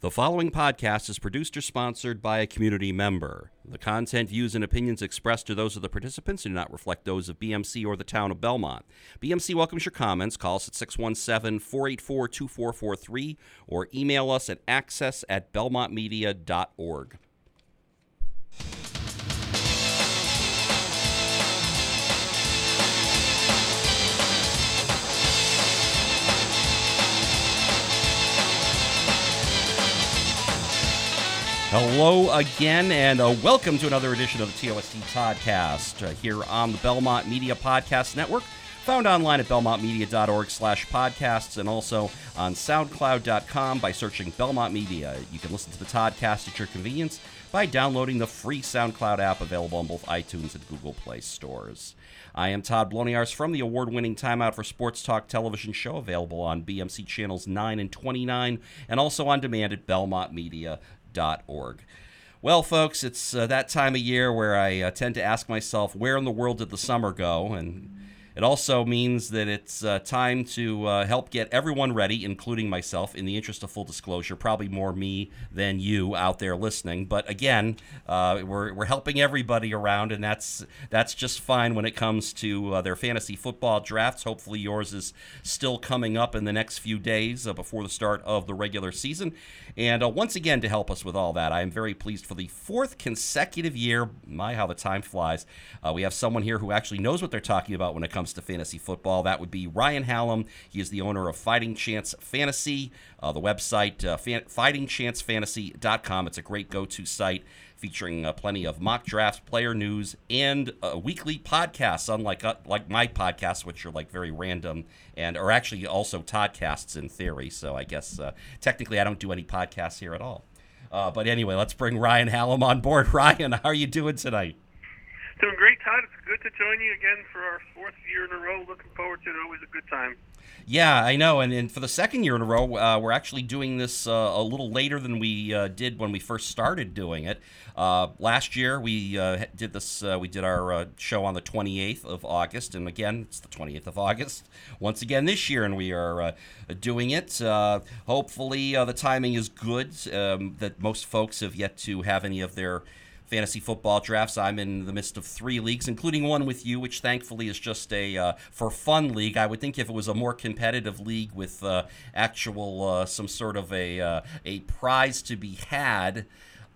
The following podcast is produced or sponsored by a community member. The content, views, and opinions expressed are those of the participants and do not reflect those of BMC or the town of Belmont. BMC welcomes your comments. Call us at 617 484 2443 or email us at access at belmontmedia.org. Hello again, and uh, welcome to another edition of the TOST Podcast uh, here on the Belmont Media Podcast Network, found online at belmontmedia.org slash podcasts and also on soundcloud.com by searching Belmont Media. You can listen to the podcast at your convenience by downloading the free SoundCloud app available on both iTunes and Google Play stores. I am Todd Bloniars from the award winning Time Out for Sports Talk television show, available on BMC channels 9 and 29, and also on demand at belmontmedia.org org. Well, folks, it's uh, that time of year where I uh, tend to ask myself, where in the world did the summer go? And it also means that it's uh, time to uh, help get everyone ready, including myself, in the interest of full disclosure. Probably more me than you out there listening. But again, uh, we're, we're helping everybody around, and that's that's just fine when it comes to uh, their fantasy football drafts. Hopefully, yours is still coming up in the next few days uh, before the start of the regular season. And uh, once again, to help us with all that, I am very pleased for the fourth consecutive year. My, how the time flies. we have someone here who actually knows what they're talking about when it comes comes to fantasy football. That would be Ryan Hallam. He is the owner of Fighting Chance Fantasy, uh, the website uh, fan- fightingchancefantasy.com. It's a great go to site featuring uh, plenty of mock drafts, player news, and uh, weekly podcasts. Unlike uh, like my podcasts, which are like very random and are actually also Toddcasts in theory. So I guess uh, technically I don't do any podcasts here at all. Uh, but anyway, let's bring Ryan Hallam on board. Ryan, how are you doing tonight? Doing great, Todd. It's good to join you again for our fourth year in a row. Looking forward to it. Always a good time. Yeah, I know. And, and for the second year in a row, uh, we're actually doing this uh, a little later than we uh, did when we first started doing it. Uh, last year, we uh, did this. Uh, we did our show on the 28th of August, and again, it's the 28th of August once again this year, and we are doing it. hopefully, the timing is good. Um, that most folks have yet to have any of their fantasy football drafts. I'm in the midst of three leagues, including one with you, which thankfully is just a uh, for fun league. I would think if it was a more competitive league with uh, actual uh, some sort of a uh, a prize to be had.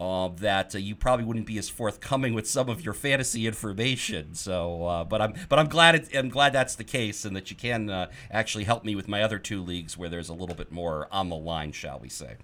Uh, that uh, you probably wouldn't be as forthcoming with some of your fantasy information. So, but I'm but I'm glad it, I'm glad that's the case, and that you can actually help me with my other two leagues where there's a little bit more on the line, shall we say?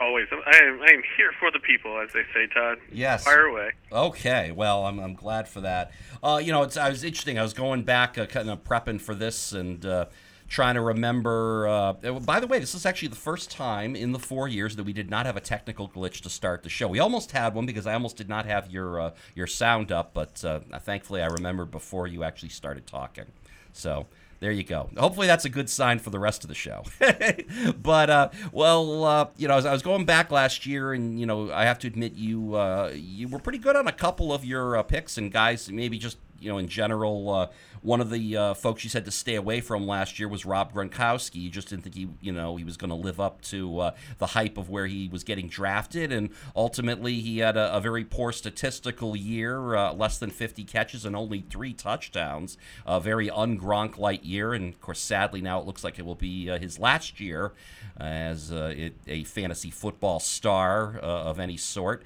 Always. I am, I am here for the people, as they say, Todd. Yes. Fire away. Okay. Well, I'm, I'm glad for that. Uh, you know, it's I was interesting. I was going back, uh, kind of prepping for this and uh, trying to remember. Uh, by the way, this is actually the first time in the four years that we did not have a technical glitch to start the show. We almost had one because I almost did not have your uh, your sound up, but uh, thankfully I remembered before you actually started talking. So there you go. Hopefully, that's a good sign for the rest of the show. but uh, well, uh, you know, as I was going back last year, and you know, I have to admit, you uh, you were pretty good on a couple of your uh, picks, and guys, maybe just you know, in general, uh, one of the uh, folks you said to stay away from last year was Rob Gronkowski. You just didn't think he, you know, he was going to live up to uh, the hype of where he was getting drafted, and ultimately he had a, a very poor statistical year, uh, less than 50 catches and only three touchdowns. A very un-Gronk light year, and of course, sadly now it looks like it will be uh, his last year as uh, it, a fantasy football star of any sort.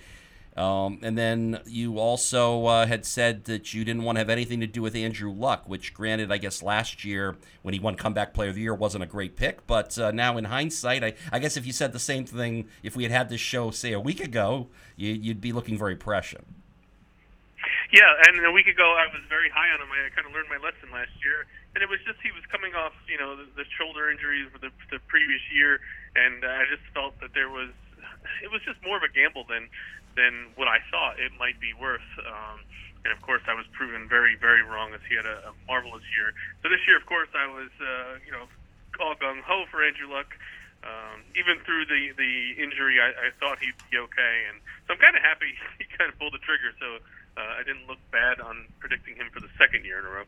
Um, and then you also uh, had said that you didn't want to have anything to do with Andrew Luck, which, granted, I guess last year when he won Comeback Player of the Year wasn't a great pick. But uh, now, in hindsight, I, I, guess if you said the same thing, if we had had this show, say, a week ago, you, would be looking very prescient. Yeah, and a week ago I was very high on him. I kind of learned my lesson last year, and it was just he was coming off, you know, the, the shoulder injuries the, the previous year, and uh, I just felt that there was it was just more of a gamble than than what I thought it might be worth. Um, and of course, I was proven very, very wrong as he had a, a marvelous year. So this year, of course, I was, uh, you know, all gung ho for Andrew Luck. Um, even through the the injury, I, I thought he'd be okay, and so I'm kind of happy he kind of pulled the trigger. So uh, I didn't look bad on predicting him for the second year in a row.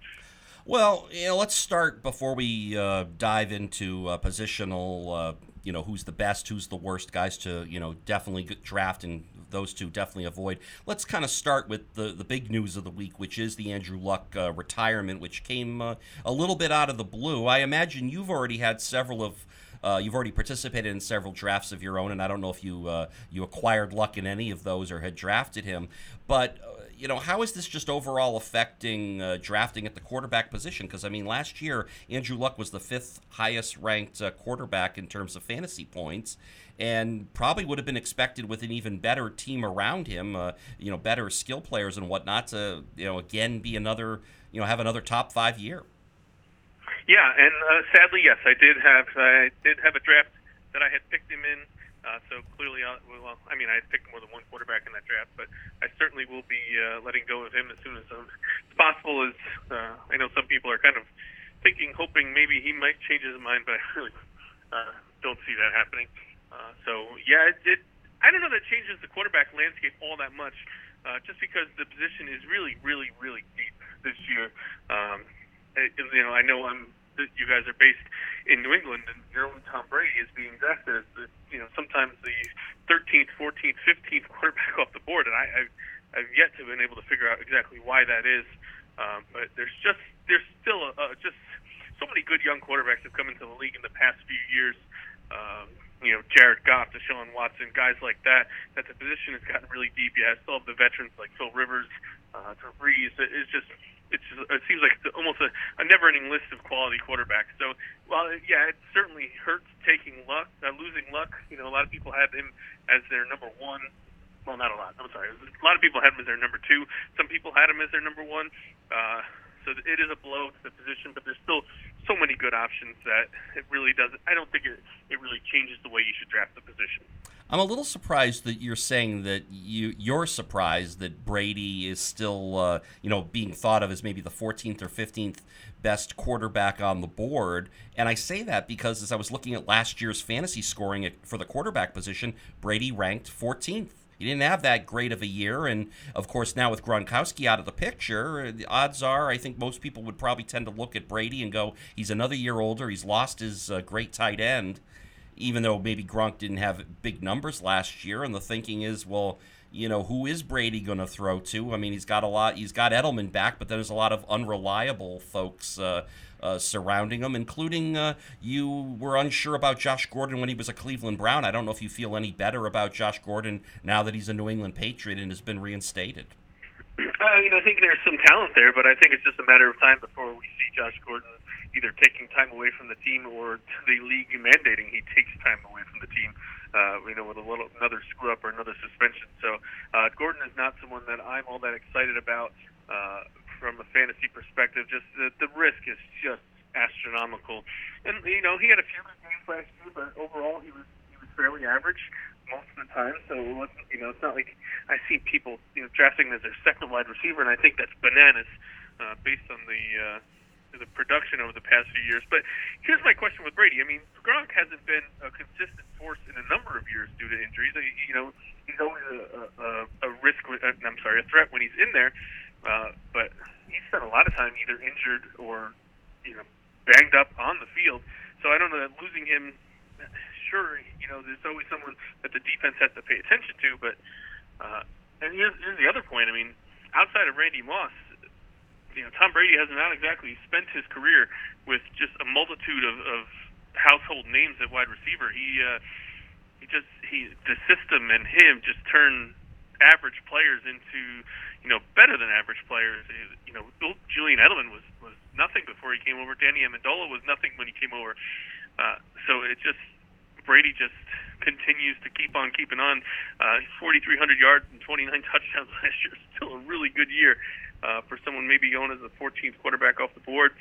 Well, you know, let's start before we uh, dive into uh, positional uh, you know who's the best, who's the worst guys to you know definitely draft, and those two definitely avoid. Let's kind of start with the the big news of the week, which is the Andrew Luck uh, retirement, which came uh, a little bit out of the blue. I imagine you've already had several of. Uh, you've already participated in several drafts of your own, and I don't know if you uh, you acquired luck in any of those or had drafted him. But uh, you know, how is this just overall affecting uh, drafting at the quarterback position? Because I mean, last year Andrew Luck was the fifth highest ranked uh, quarterback in terms of fantasy points, and probably would have been expected with an even better team around him, uh, you know, better skill players and whatnot to you know again be another you know have another top five year. Yeah, and uh, sadly, yes, I did have I did have a draft that I had picked him in uh, so clearly, uh, well, I mean, I picked more than one quarterback in that draft, but I certainly will be uh, letting go of him as soon as, um, as possible. As uh, I know some people are kind of thinking, hoping maybe he might change his mind, but I really uh, don't see that happening. Uh, so yeah, it, it. I don't know that changes the quarterback landscape all that much, uh, just because the position is really, really, really deep this year. Um, you know, I know I'm that you guys are based in New England, and your own Tom Brady is being drafted as the, you know, sometimes the 13th, 14th, 15th quarterback off the board, and I, I've, I've yet to been able to figure out exactly why that is. Um, but there's just there's still a, uh, just so many good young quarterbacks have come into the league in the past few years. Um, you know, Jared Goff, Deshaun Watson, guys like that. That the position has gotten really deep. Yeah, I still have the veterans like Phil Rivers, uh, Drew Brees. It's just it's it seems like it's almost a, a never-ending list of quality quarterbacks. So, well, yeah, it certainly hurts taking luck, uh, losing luck. You know, a lot of people had him as their number one. Well, not a lot. I'm sorry. A lot of people had him as their number two. Some people had him as their number one. Uh, so it is a blow to the position, but there's still so many good options that it really doesn't. I don't think it it really changes the way you should draft the position. I'm a little surprised that you're saying that you you're surprised that Brady is still uh, you know being thought of as maybe the 14th or 15th best quarterback on the board. And I say that because as I was looking at last year's fantasy scoring for the quarterback position, Brady ranked 14th. He didn't have that great of a year, and of course now with Gronkowski out of the picture, the odds are I think most people would probably tend to look at Brady and go, he's another year older. He's lost his uh, great tight end even though maybe Gronk didn't have big numbers last year. And the thinking is, well, you know, who is Brady going to throw to? I mean, he's got a lot. He's got Edelman back, but there's a lot of unreliable folks uh, uh, surrounding him, including uh, you were unsure about Josh Gordon when he was a Cleveland Brown. I don't know if you feel any better about Josh Gordon now that he's a New England Patriot and has been reinstated. Uh, you know, I think there's some talent there, but I think it's just a matter of time before we see Josh Gordon either taking time away from the team or the league mandating he takes time away from the team. Uh, you know, with a little another screw up or another suspension. So uh, Gordon is not someone that I'm all that excited about uh, from a fantasy perspective. Just the, the risk is just astronomical. And you know, he had a few good games last year, but overall he was he was fairly average most of the time. So it wasn't, you know, it's not like I see people you know drafting as their second wide receiver, and I think that's bananas uh, based on the uh, the production over the past few years. But here's my question with Brady. I mean, Gronk hasn't been a consistent force in a number of years due to injuries. You know, he's always a, a, a risk. Uh, I'm sorry, a threat when he's in there. Uh, but he spent a lot of time either injured or you know banged up on the field. So I don't know that losing him sure, you know, there's always someone that the defense has to pay attention to. But uh, and here's, here's the other point. I mean, outside of Randy Moss, you know, Tom Brady has not exactly spent his career with just a multitude of, of household names at wide receiver. He uh, he just he the system and him just turn average players into you know better than average players. You know, Julian Edelman was was nothing before he came over. Danny Amendola was nothing when he came over. Uh, so it just Brady just continues to keep on keeping on. Uh, 4,300 yards and 29 touchdowns last year. Still a really good year uh, for someone maybe going as the 14th quarterback off the board.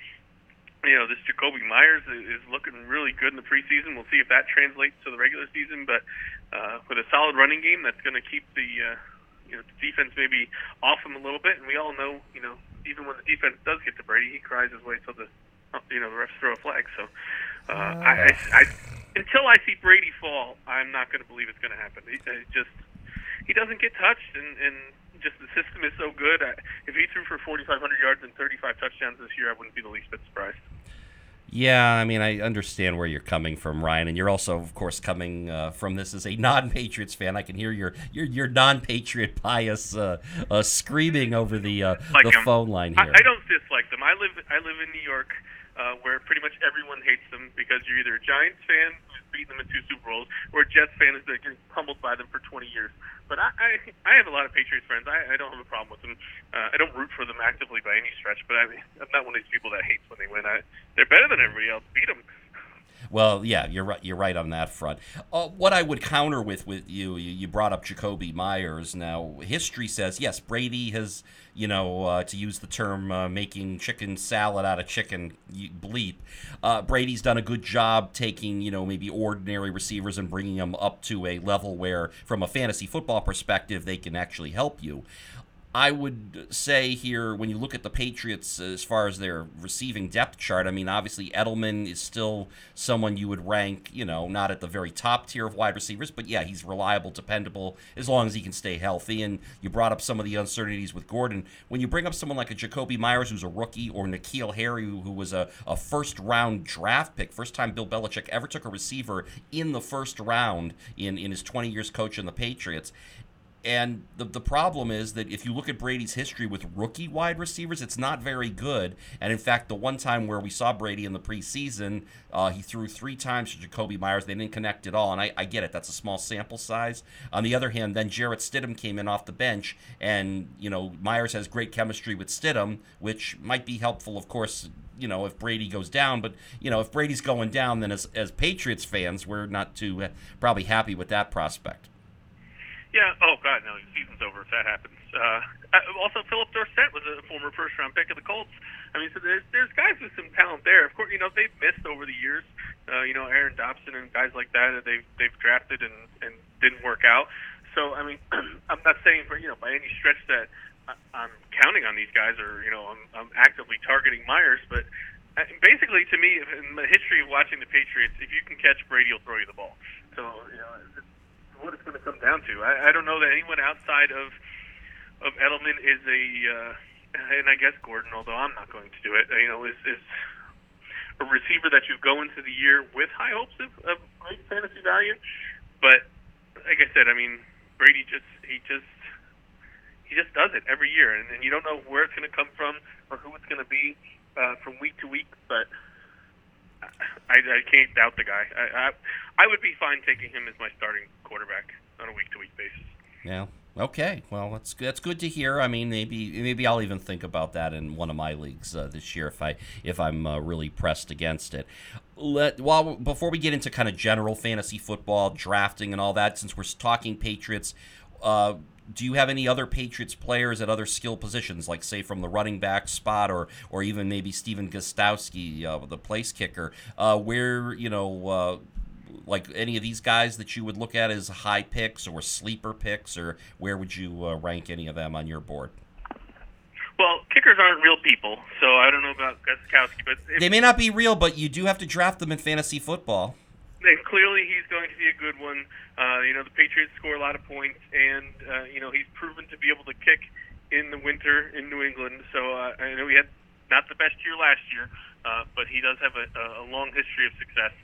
You know, this Jakobi Meyers is looking really good in the preseason. We'll see if that translates to the regular season. But uh, with a solid running game, that's going to keep the uh, you know the defense maybe off him a little bit. And we all know, you know, even when the defense does get to Brady, he cries his way till the you know the refs throw a flag. So uh, I, I, I until I see Brady fall, I'm not going to believe it's going to happen. He, he just he doesn't get touched, and, and just the system is so good. I, if he threw for 4,500 yards and 35 touchdowns this year, I wouldn't be the least bit surprised. Yeah, I mean, I understand where you're coming from, Ryan, and you're also, of course, coming uh, from this as a non-Patriots fan. I can hear your your, your non-Patriot bias uh, uh, screaming over the uh, like the them. phone line I, here. I don't dislike them. I live I live in New York, uh, where pretty much everyone hates them because you're either a Giants fan who's beaten them in two Super Bowls, or a Jets fan who's been pummeled by them for 20 years. But I I, I have a lot of Patriots friends. I, I don't have a problem with them. Uh, I don't root for them actively by any stretch, but I, I'm not one of these people that hates when they win. I, they're better than everybody else. Beat them. Well, yeah, you're right. You're right on that front. Uh, what I would counter with with you, you, brought up Jakobi Meyers. Now, history says yes, Brady has, you know, uh, to use the term, uh, making chicken salad out of chicken bleep. Uh, Brady's done a good job taking, you know, maybe ordinary receivers and bringing them up to a level where, from a fantasy football perspective, they can actually help you. I would say here, when you look at the Patriots as far as their receiving depth chart, I mean, obviously Edelman is still someone you would rank, you know, not at the very top tier of wide receivers, but yeah, he's reliable, dependable, as long as he can stay healthy. And you brought up some of the uncertainties with Gordon. When you bring up someone like a Jakobi Meyers, who's a rookie, or N'Keal Harry, who was a, a first round draft pick, first time Bill Belichick ever took a receiver in the first round in, in his 20 years coaching the Patriots. And the, the problem is that if you look at Brady's history with rookie wide receivers, it's not very good. And in fact, the one time where we saw Brady in the preseason, uh, he threw three times to Jakobi Meyers. They didn't connect at all. And I, I get it. That's a small sample size. On the other hand, then Jarrett Stidham came in off the bench. And, you know, Meyers has great chemistry with Stidham, which might be helpful, of course, you know, if Brady goes down. But, you know, if Brady's going down, then as, as Patriots fans, we're not too uh, probably happy with that prospect. Yeah. Oh God, no. Season's over if that happens. Uh, also, Philip Dorsett was a former first-round pick of the Colts. I mean, so there's there's guys with some talent there. Of course, you know they've missed over the years. Uh, you know, Aaron Dobson and guys like that that they've they've drafted and and didn't work out. So I mean, I'm not saying for you know by any stretch that I'm counting on these guys or you know I'm, I'm actively targeting Meyers, but uh, basically to me, in the history of watching the Patriots, if you can catch Brady, he'll throw you the ball. So you know. What it's going to come down to. I, I don't know that anyone outside of of Edelman is a, uh, and I guess Gordon, although I'm not going to do it, you know, is is a receiver that you go into the year with high hopes of, of great fantasy value. But like I said, I mean, Brady just he just he just does it every year, and, and you don't know where it's going to come from or who it's going to be uh, from week to week, but. I, I can't doubt the guy. I, I I would be fine taking him as my starting quarterback on a week to week basis. Yeah. Okay. Well, that's that's good to hear. I mean, maybe maybe I'll even think about that in one of my leagues uh, this year if I if I'm uh, really pressed against it. Let while before we get into kind of general fantasy football drafting and all that, since we're talking Patriots. Uh, do you have any other Patriots players at other skill positions, like say from the running back spot, or or even maybe Stephen Gostkowski, uh, the place kicker, uh, where you know, uh, like any of these guys that you would look at as high picks or sleeper picks, or where would you uh, rank any of them on your board? Well, kickers aren't real people, so I don't know about Gostkowski, but if, They may not be real, but you do have to draft them in fantasy football. And clearly he's going to be a good one. Uh, you know, the Patriots score a lot of points, and uh, you know he's proven to be able to kick in the winter in New England. So uh, I know he had not the best year last year, uh, but he does have a, a long history of success.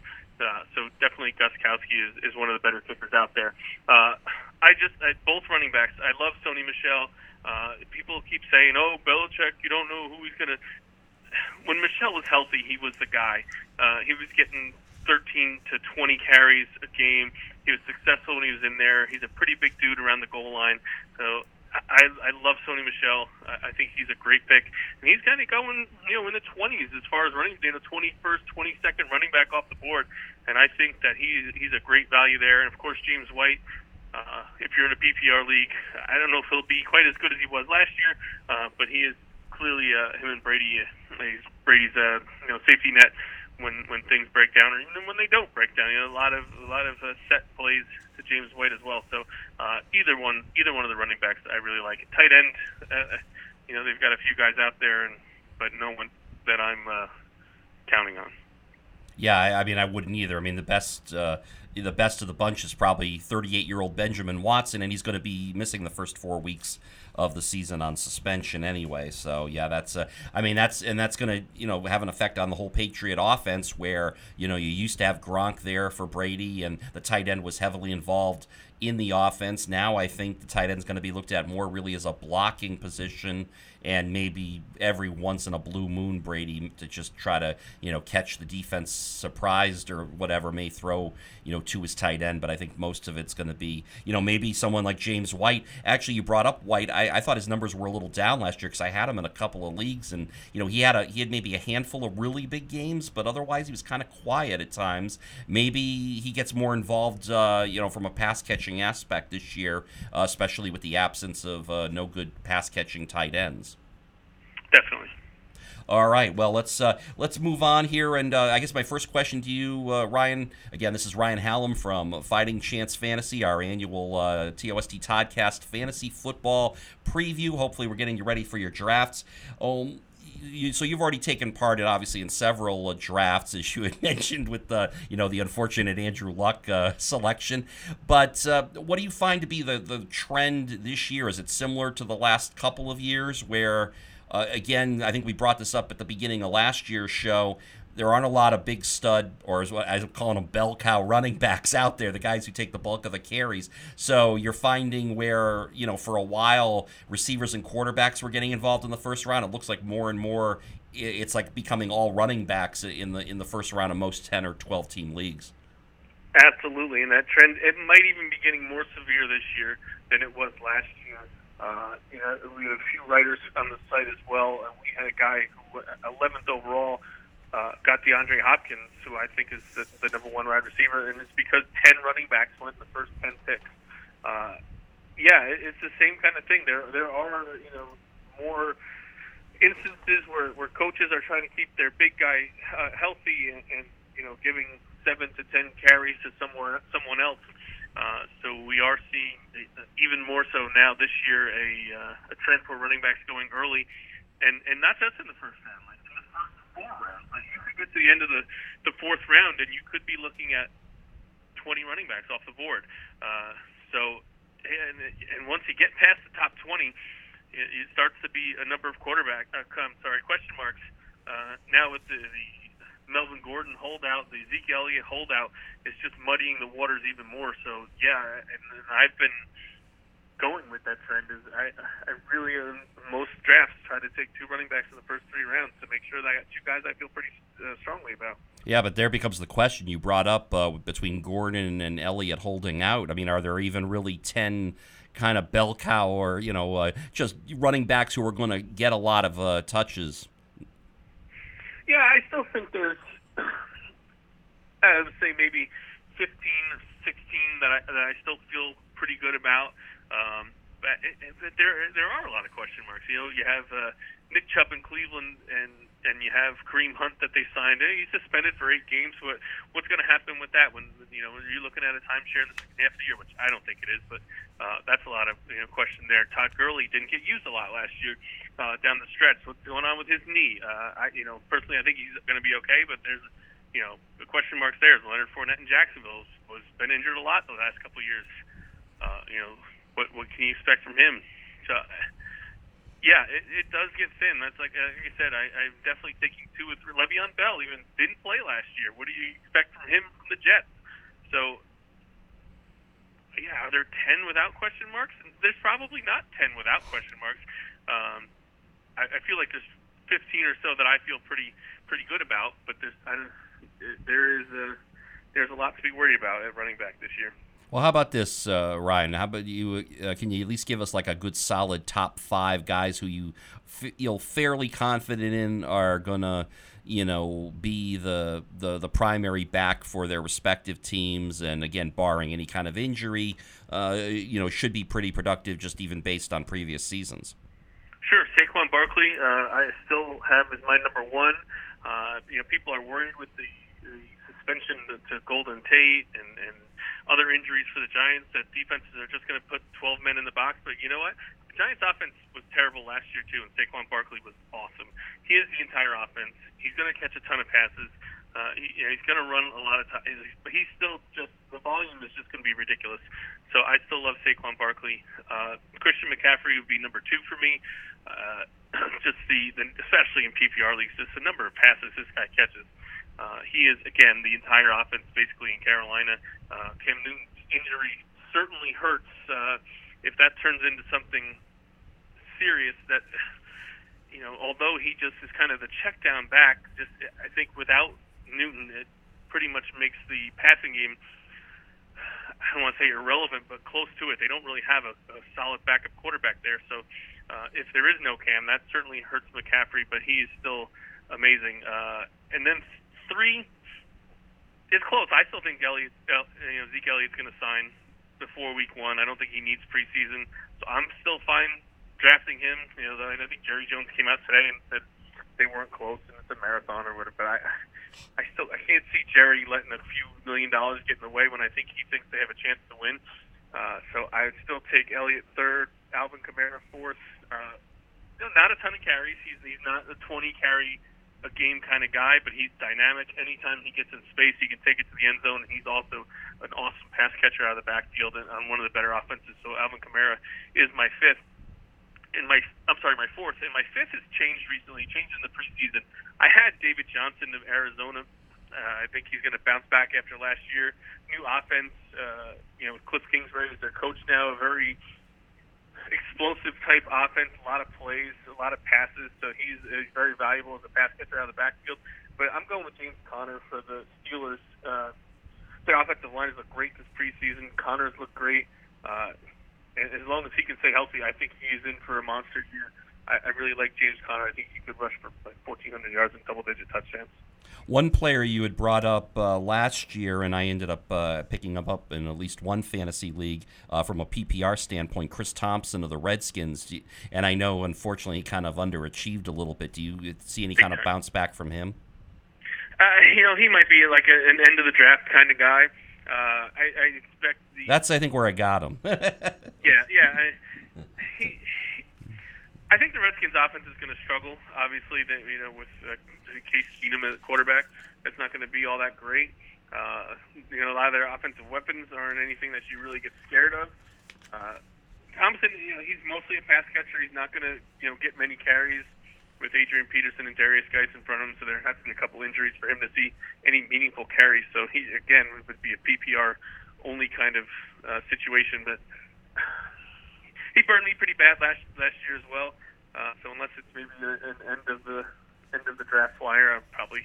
Uh, so definitely Gostkowski is, is one of the better kickers out there. Uh, I just I, both running backs. I love Sony Michel. Uh, people keep saying, "Oh, Belichick, you don't know who he's gonna." When Michel was healthy, he was the guy. Uh, he was getting 13 to 20 carries a game. He was successful when he was in there. He's a pretty big dude around the goal line. So I, I love Sony Michel. I, I think he's a great pick, and he's kind of going, you know, in the 20s as far as running, you know, 21st, 22nd running back off the board. And I think that he he's a great value there. And of course, James White. Uh, if you're in a PPR league, I don't know if he'll be quite as good as he was last year, uh, but he is clearly uh, him and Brady. Uh, Brady's uh, you know safety net when when things break down, or even when they don't break down. You know, a lot of a lot of uh, set plays to James White as well. So uh, either one, either one of the running backs, I really like. Tight end, uh, you know, they've got a few guys out there, and but no one that I'm uh, counting on. Yeah, I, I mean, I wouldn't either. I mean, the best. Uh, the best of the bunch is probably 38 year old Benjamin Watson, and he's going to be missing the first four weeks of the season on suspension anyway. So yeah, that's uh, I mean that's and that's going to you know have an effect on the whole Patriot offense where you know you used to have Gronk there for Brady and the tight end was heavily involved in the offense. Now I think the tight end is going to be looked at more really as a blocking position and maybe every once in a blue moon Brady to just try to you know catch the defense surprised or whatever may throw you know to his tight end. But I think most of it's going to be you know maybe someone like James White. Actually, you brought up White. I, I thought his numbers were a little down last year because I had him in a couple of leagues and you know he had a he had maybe a handful of really big games, but otherwise he was kind of quiet at times. Maybe he gets more involved uh, you know from a pass catching aspect this year, uh, especially with the absence of uh, no good pass catching tight ends. Definitely. All right. Well, let's uh, let's move on here, and uh, I guess my first question to you, uh, Ryan. Again, this is Ryan Hallam from Fighting Chance Fantasy, our annual uh, TOST Toddcast fantasy football preview. Hopefully, we're getting you ready for your drafts. Um, you, so you've already taken part in obviously in several uh, drafts, as you had mentioned with the you know the unfortunate Andrew Luck uh, selection. But uh, what do you find to be the the trend this year? Is it similar to the last couple of years where uh, again, I think we brought this up at the beginning of last year's show. There aren't a lot of big stud, or as I'm calling them, bell cow running backs out there, the guys who take the bulk of the carries. So you're finding where, you know, for a while, receivers and quarterbacks were getting involved in the first round. It looks like more and more it's like becoming all running backs in the in the first round of most 10 or 12 team leagues. Absolutely, and that trend it might even be getting more severe this year than it was last year. Uh, you know, we had a few writers on the site as well, and we had a guy who, 11th overall, uh, got DeAndre Hopkins, who I think is the, the number one wide receiver, and it's because 10 running backs went in the first 10 picks. Uh, yeah, it, it's the same kind of thing. There, there are you know more instances where where coaches are trying to keep their big guy uh, healthy and, and you know giving seven to ten carries to someone someone else uh, so we are seeing even more so now this year a uh, a trend for running backs going early, and and not just in the first round, like in the first four rounds. Like you could get to the end of the the fourth round, and you could be looking at 20 running backs off the board. Uh, so and and once you get past the top 20, it, it starts to be a number of quarterback. Uh, I'm sorry, question marks. Uh, now with the, the Melvin Gordon holdout, the Zeke Elliott holdout, is just muddying the waters even more. So yeah, and, and I've been going with that trend. Is I I really in most drafts try to take two running backs in the first three rounds to make sure that I got two guys I feel pretty uh, strongly about. Yeah, but there becomes the question you brought up uh, between Gordon and Elliott holding out. I mean, are there even really ten? kind of bell cow or you know uh, just running backs who are going to get a lot of uh, touches yeah, I still think there's, I would say maybe 15 or 16 that I that I still feel pretty good about. Um, but it, it, there there are a lot of question marks. You know, you have uh, Nick Chubb in Cleveland, and and you have Kareem Hunt that they signed. He's suspended for eight games. What what's going to happen with that? When you know, when you're looking at a timeshare in the second half of the year, which I don't think it is, but uh, that's a lot of you know question there. Todd Gurley didn't get used a lot last year uh, down the stretch. What's going on with his knee? Uh, I you know personally I think he's going to be okay, but there's you know the question marks there. Leonard Fournette in Jacksonville was been injured a lot the last couple of years. Uh, you know what what can you expect from him? So yeah, it, it does get thin. That's like, uh, like I said, I, I'm definitely taking two or three. Le'Veon Bell even didn't play last year. What do you expect from him from the Jets? So, yeah, are there ten without question marks? There's probably not ten without question marks. Um, I, I feel like there's 15 or so that I feel pretty pretty good about, but there's I don't, there is a there's a lot to be worried about at running back this year. Well, how about this, uh, Ryan? How about you? Uh, can you at least give us like a good, solid top five guys who you feel fairly confident in are gonna, you know, be the the the primary back for their respective teams, and again, barring any kind of injury, uh, you know, should be pretty productive, just even based on previous seasons. Sure, Saquon Barkley, uh, I still have as my number one. Uh, you know, people are worried with the, the suspension to, to Golden Tate and, and other injuries for the Giants that defenses are just going to put 12 men in the box. But you know what? The Giants' offense was terrible last year too, and Saquon Barkley was awesome. He is the entire offense. He's going to catch a ton of passes. Uh, he, you know, he's going to run a lot of time, but he's still just the volume is just going to be ridiculous. So I still love Saquon Barkley. Uh, Christian McCaffrey would be number two for me. Uh, just the, the especially in PPR leagues, just the number of passes this guy catches. He is again the entire offense basically in Carolina. Uh, Cam Newton's injury certainly hurts. Uh, if that turns into something serious, that you know, although he just is kind of the check down back, just I think without Newton, it pretty much makes the passing game. I don't want to say irrelevant, but close to it. They don't really have a, a solid backup quarterback there. So uh, if there is no Cam, that certainly hurts McCaffrey, but he is still amazing. Uh, and then three is close. I still think Elliott, uh, you know, Zeke Elliott's going to sign before Week One. I don't think he needs preseason, so I'm still fine drafting him. You know, I think Jerry Jones came out today and said they weren't close and it's a marathon or whatever. But I, I still I can't see Jerry letting a few million dollars get in the way when I think he thinks they have a chance to win. Uh, so I would still take Elliott third, Alvin Kamara fourth. Uh, not a ton of carries. He's he's not a 20 carry a game kind of guy, but he's dynamic. Anytime he gets in space, he can take it to the end zone. And he's also an awesome pass catcher out of the backfield and on one of the better offenses. So Alvin Kamara is my fifth. In my, I'm sorry, my fourth. And my fifth has changed recently. Changed in the preseason. I had David Johnson of Arizona. Uh, I think he's going to bounce back after last year. New offense. Uh, you know, Cliff Kingsbury is their coach now. A very explosive type offense, a lot of plays, a lot of passes. So he's, very valuable as a pass catcher out of the backfield. But I'm going with James Conner for the Steelers. Uh, their offensive line has looked great this preseason. Conner's looked great. Uh, and as long as he can stay healthy, I think he's in for a monster year. I, I really like James Conner. I think he could rush for like 1,400 yards and double-digit touchdowns. One player you had brought up uh, last year, and I ended up uh, picking him up in at least one fantasy league uh, from a PPR standpoint, Chris Thompson of the Redskins. And I know, unfortunately, he kind of underachieved a little bit. Do you see any kind of bounce back from him? Uh, you know, he might be like a, an end of the draft kind of guy. Uh, I, I expect the. That's, I think, where I got him. yeah, yeah. I, he, I think the Redskins' offense is going to struggle. Obviously, they, you know, with uh, Case Keenum at quarterback, that's not going to be all that great. Uh, you know, a lot of their offensive weapons aren't anything that you really get scared of. Uh, Thompson, you know, he's mostly a pass catcher. He's not going to, you know, get many carries with Adrian Peterson and Derrius Guice in front of him. So there has been a couple injuries for him to see any meaningful carries. So he again would be a PPR only kind of uh, situation, but he burned me pretty bad last last year as well. Uh, so unless it's maybe an end of the end of the draft flyer, I'll probably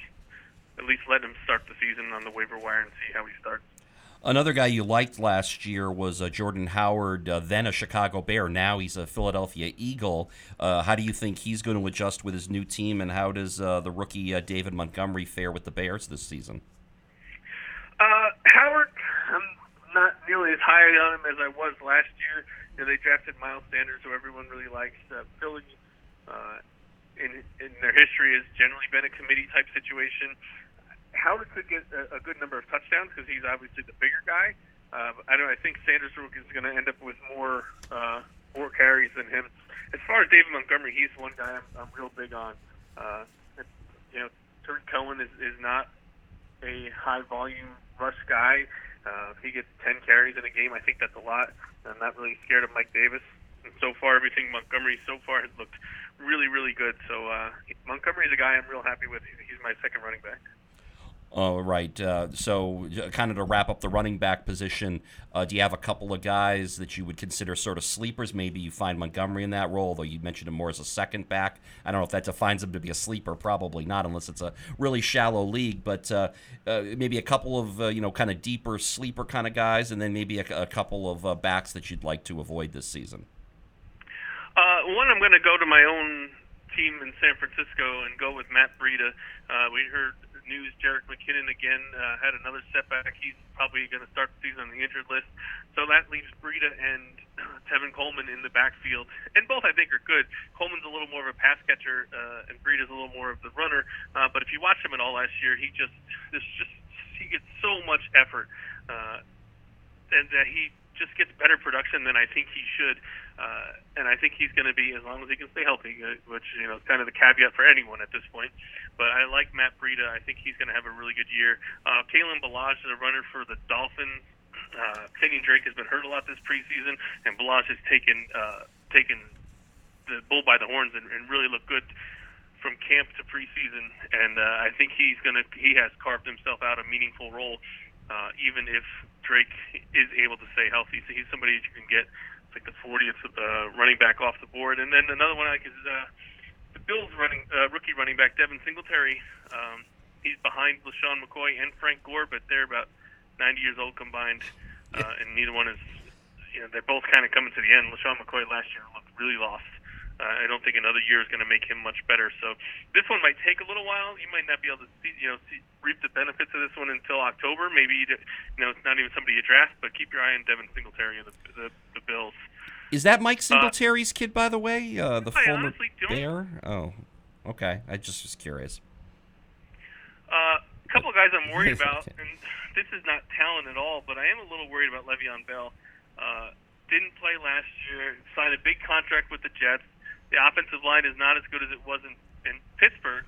at least let him start the season on the waiver wire and see how he starts. Another guy you liked last year was uh, Jordan Howard, uh, then a Chicago Bear. Now he's a Philadelphia Eagle. Uh, how do you think he's going to adjust with his new team, and how does uh, the rookie uh, David Montgomery fare with the Bears this season? Uh, Howard, I'm not nearly as high on him as I was last year. You know, they drafted Miles Sanders, who everyone really likes. Uh, Philly, uh, in in their history, has generally been a committee type situation. Howard could get a, a good number of touchdowns because he's obviously the bigger guy. Uh, I don't. I think Sanders is going to end up with more uh, more carries than him. As far as David Montgomery, he's one guy I'm, I'm real big on. Uh, you know, Tarik Cohen is, is not a high volume rush guy. Uh, if he gets 10 carries in a game, I think that's a lot. I'm not really scared of Mike Davis. And so far, everything Montgomery so far has looked really, really good. So uh, is a guy I'm real happy with. He's my second running back. All right. Uh, so, kind of to wrap up the running back position, uh, do you have a couple of guys that you would consider sort of sleepers? Maybe you find Montgomery in that role, though you mentioned him more as a second back. I don't know if that defines him to be a sleeper. Probably not, unless it's a really shallow league. But uh, uh maybe a couple of uh, you know kind of deeper sleeper kind of guys, and then maybe a, a couple of uh, backs that you'd like to avoid this season. one, I'm going to go to my own team in San Francisco and go with Matt Breida. we heard news. Jerick McKinnon again uh, had another setback. He's probably going to start the season on the injured list. So that leaves Breida and Tevin Coleman in the backfield, and both I think are good. Coleman's a little more of a pass catcher, uh, and Breida's a little more of the runner. Uh, but if you watch him at all last year, he just this just he gets so much effort, uh, and that he just gets better production than I think he should. Uh, and I think he's going to be as long as he can stay healthy, uh, which you know is kind of the caveat for anyone at this point. But I like Matt Breida. I think he's going to have a really good year. Uh, Kalen Ballage is a runner for the Dolphins. Uh, Kenyon Drake has been hurt a lot this preseason, and Ballage has taken uh, taken the bull by the horns and, and really looked good from camp to preseason. And uh, I think he's to he has carved himself out a meaningful role, uh, even if Drake is able to stay healthy. So he's somebody that you can get like the 40th uh, running back off the board. And then another one I like is uh, the Bills running uh, rookie running back Devin Singletary. Um, he's behind LeSean McCoy and Frank Gore, but they're about 90 years old combined, uh, and neither one is. You know, they're both kind of coming to the end. LeSean McCoy last year looked really lost. Uh, I don't think another year is going to make him much better. So this one might take a little while. You might not be able to see, you know, see, reap the benefits of this one until October. Maybe you know it's not even somebody you draft, but keep your eye on Devin Singletary of the, the, the Bills. Is that Mike Singletary's uh, kid, by the way? Uh, the I former. Bear? Oh, okay. I just was curious. Uh, a couple of guys I'm worried about, and this is not talent at all, but I am a little worried about Le'Veon Bell. Uh, didn't play last year. Signed a big contract with the Jets the offensive line is not as good as it was in, in Pittsburgh.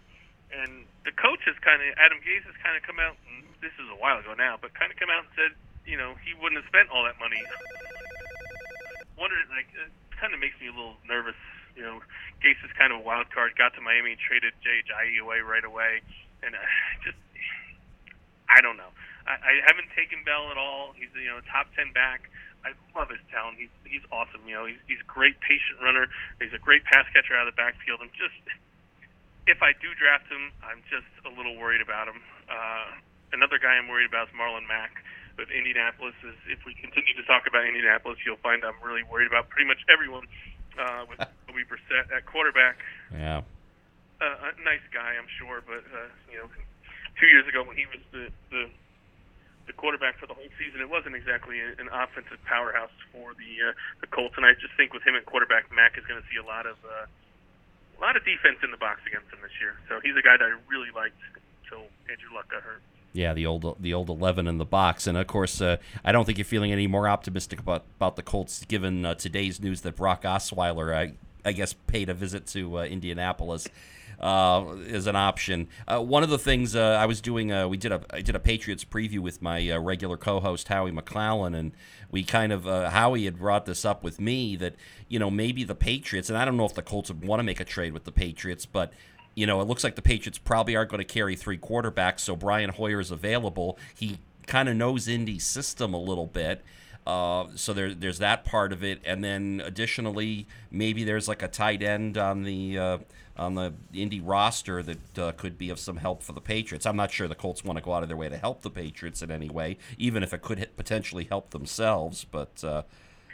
And the coach has kind of, Adam Gase has kind of come out, and this is a while ago now, but kind of come out and said, you know, he wouldn't have spent all that money. Wondered, like, it kind of makes me a little nervous. You know, Gase is kind of a wild card. Got to Miami and traded Ajayi away right away, and uh, just, I don't know. I, I haven't taken Bell at all. He's you know top ten back. I love his talent. He's he's awesome. You know, he's he's a great patient runner. He's a great pass catcher out of the backfield. I'm just if I do draft him, I'm just a little worried about him. Uh, another guy I'm worried about is Marlon Mack with Indianapolis. Is if we continue to talk about Indianapolis, you'll find I'm really worried about pretty much everyone. Uh, with Jacoby Brissett at quarterback. Yeah. Uh, a nice guy, I'm sure, but uh, you know, two years ago when he was the the the quarterback for the whole season, it wasn't exactly an offensive powerhouse for the uh, the Colts. And I just think with him at quarterback, Mack is going to see a lot of uh, a lot of defense in the box against him this year. So he's a guy that I really liked until Andrew Luck got hurt. Yeah, the old the old eleven in the box, and of course, uh, I don't think you're feeling any more optimistic about about the Colts given uh, today's news that Brock Osweiler, I I guess, paid a visit to uh, Indianapolis uh, as an option. Uh, one of the things uh, I was doing, uh, we did a I did a Patriots preview with my uh, regular co-host Howie McClellan, and we kind of uh, Howie had brought this up with me that you know maybe the Patriots, and I don't know if the Colts would want to make a trade with the Patriots, but you know, it looks like the Patriots probably aren't going to carry three quarterbacks, so Brian Hoyer is available. He kind of knows Indy's system a little bit. Uh, so there, there's that part of it, and then additionally, maybe there's like a tight end on the uh, on the Indy roster that uh, could be of some help for the Patriots. I'm not sure the Colts want to go out of their way to help the Patriots in any way, even if it could potentially help themselves. But uh,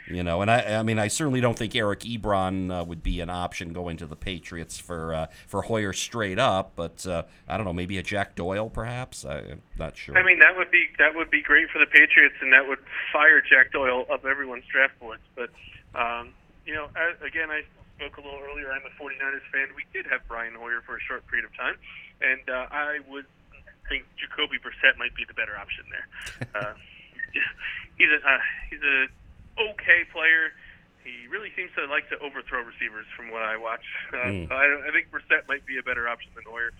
you know, and I, I mean, I certainly don't think Eric Ebron uh, would be an option going to the Patriots for uh, for Hoyer straight up. But uh, I don't know, maybe a Jack Doyle, perhaps. I, am not sure. I mean, that would be that would be great for the Patriots, and that would fire Jack Doyle up everyone's draft boards. But um, you know, again, I spoke a little earlier. I'm a 49ers fan. We did have Brian Hoyer for a short period of time, and uh, I would think Jacoby Brissett might be the better option there. Uh, he's a uh, he's a okay player. He really seems to like to overthrow receivers, from what I watch. Uh, mm. I, I think Brissett might be a better option than Hoyer.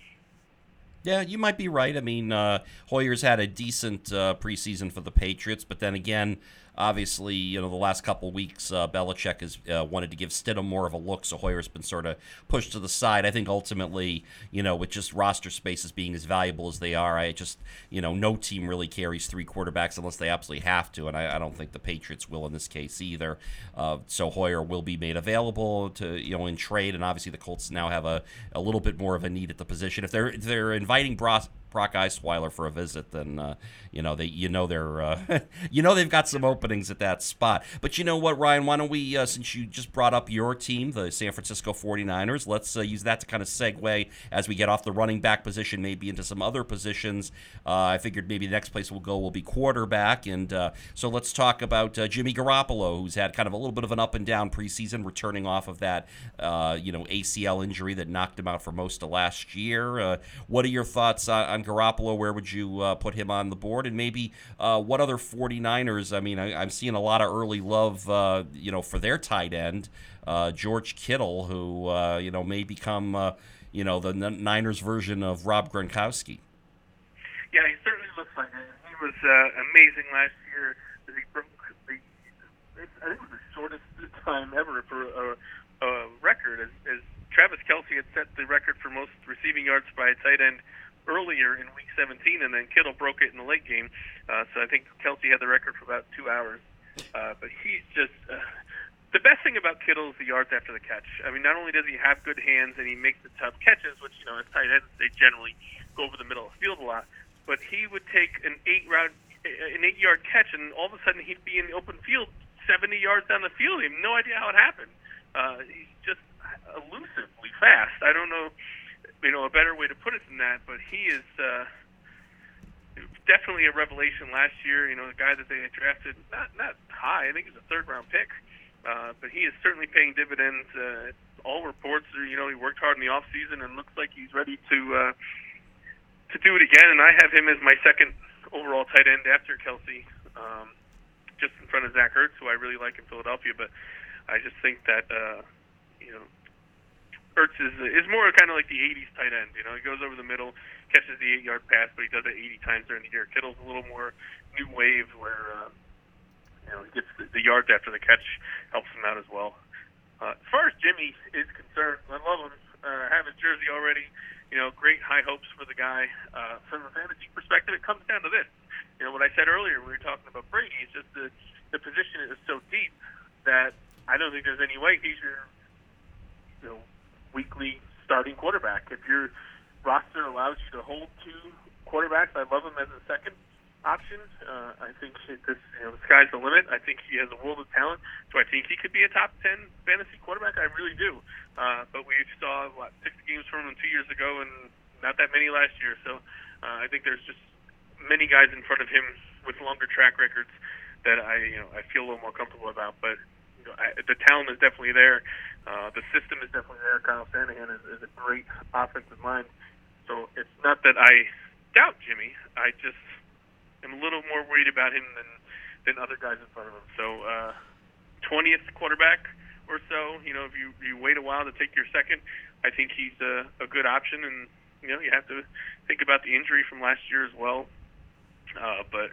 Yeah, you might be right. I mean, uh, Hoyer's had a decent uh, preseason for the Patriots, but then again, Obviously, you know, the last couple weeks, uh, Belichick has uh, wanted to give Stidham more of a look, so Hoyer's been sort of pushed to the side. I think ultimately, you know, with just roster spaces being as valuable as they are, I just, you know, no team really carries three quarterbacks unless they absolutely have to, and I, I don't think the Patriots will in this case either. Uh, so Hoyer will be made available to, you know, in trade, and obviously the Colts now have a, a little bit more of a need at the position. If they're if they're inviting Brock Brock Osweiler for a visit, then uh, you know they you know they're uh, you know they've got some openings at that spot. But you know what, Ryan? Why don't we, uh, since you just brought up your team, the San Francisco 49ers, let's uh, use that to kind of segue as we get off the running back position, maybe into some other positions. Uh, I figured maybe the next place we'll go will be quarterback, and uh, so let's talk about Jimmy Garoppolo, who's had kind of a little bit of an up and down preseason, returning off of that you know ACL injury that knocked him out for most of last year. what are your thoughts on on Garoppolo, where would you uh, put him on the board? And maybe uh, what other 49ers? I mean, I, am seeing a lot of early love, uh, you know, for their tight end, uh, George Kittle, who, uh, you know, may become, you know, the Niners version of Rob Gronkowski. Yeah, he certainly looks like it. He was amazing last year. He broke the, I think it was the shortest time ever for a, a record as, as Travis Kelce had set the record for most receiving yards by a tight end earlier in Week 17, and then Kittle broke it in the late game. Uh, so I think Kelce had the record for about two hours. Uh, but he's just uh, the best thing about Kittle is the yards after the catch. I mean, not only does he have good hands and he makes the tough catches, which you know as tight ends they generally go over the middle of the field a lot, but he would take an eight round an eight yard catch, and all of a sudden he'd be in the open field 70 yards down the field. He had no idea how it happened. Uh, he's just elusively fast. I don't know, you know, a better way to put it than that, but he is uh, definitely a revelation last year. You know, the guy that they drafted not not high. I think he's a third round pick, uh, but he is certainly paying dividends. Uh, all reports are, you know, he worked hard in the off season and looks like he's ready to uh, to do it again. And I have him as my second overall tight end after Kelce. Um, just in front of Zach Ertz, who I really like in Philadelphia, but I just think that uh, you know Ertz is is more kind of like the '80s tight end. You know, he goes over the middle, catches the eight-yard pass, but he does it 80 times during the year. Kittle's a little more new wave, where uh, you know he gets the, the yards after the catch, helps him out as well. Uh, as far as Jimmy is concerned, I love him. Uh, I have his jersey already. You know, great high hopes for the guy. Uh, from a fantasy perspective, it comes down to this. You know, what I said earlier, we were talking about Brady. It's just the the position is so deep that I don't think there's any way he's your you know weekly starting quarterback. If your roster allows you to hold two quarterbacks, I love him as a second option. Uh, I think this, you know, the sky's the limit. I think he has a world of talent. Do I think he could be a top ten fantasy quarterback? I really do. Uh, but we saw what six games from him two years ago, and not that many last year. So uh, I think there's just many guys in front of him with longer track records that I, you know, I feel a little more comfortable about. But I, the talent is definitely there. Uh, the system is definitely there. Kyle Shanahan is, is a great offensive mind. So it's not that I doubt Jimmy. I just am a little more worried about him than than other guys in front of him. So uh, 20th quarterback or so. You know, if you you wait a while to take your second, I think he's a, a good option. And you know, you have to think about the injury from last year as well. Uh, but